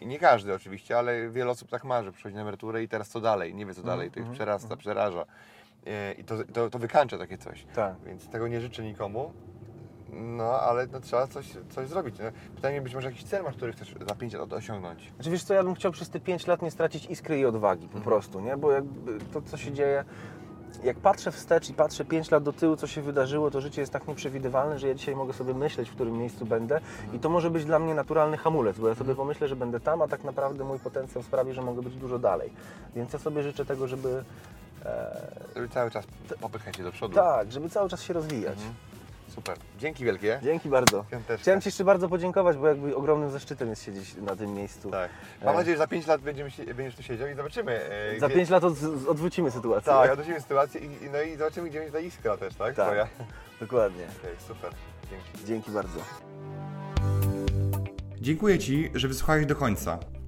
S1: I nie każdy oczywiście, ale wiele osób tak ma, że przychodzi na emeryturę i teraz co dalej, nie wie co dalej, to ich przerasta, przeraża. Y, I to, to, to wykańcza takie coś.
S2: Tak.
S1: Więc tego nie życzę nikomu. No, ale no, trzeba coś, coś zrobić. Nie? Pytanie być może jakiś cel masz, który chcesz za 5 lat osiągnąć.
S2: Znaczy wiesz co, ja bym chciał przez te 5 lat nie stracić iskry i odwagi po prostu, nie? Bo jakby to, co się dzieje, jak patrzę wstecz i patrzę 5 lat do tyłu, co się wydarzyło, to życie jest tak nieprzewidywalne, że ja dzisiaj mogę sobie myśleć, w którym miejscu będę i to może być dla mnie naturalny hamulec, bo ja sobie pomyślę, że będę tam, a tak naprawdę mój potencjał sprawi, że mogę być dużo dalej. Więc ja sobie życzę tego, żeby e,
S1: Żeby cały czas popychać się do przodu.
S2: tak, żeby cały czas się rozwijać.
S1: Super. Dzięki wielkie.
S2: Dzięki bardzo.
S1: Piąteczka.
S2: Chciałem Ci jeszcze bardzo podziękować, bo jakby ogromnym zaszczytem jest siedzieć na tym miejscu.
S1: Tak. Mam
S2: E.
S1: nadzieję, że za 5 lat będziemy, się- będziesz tu siedział i zobaczymy. e,
S2: Za
S1: gdzie-
S2: 5 lat od, odwrócimy sytuację.
S1: Tak, odwrócimy sytuację i, i- no i zobaczymy, gdzie będzie ta iskra też, tak?
S2: Tak.
S1: Twoja.
S2: Dokładnie.
S1: Okej, super. Dzięki.
S2: Dzięki bardzo.
S4: Dziękuję Ci, że wysłuchałeś do końca.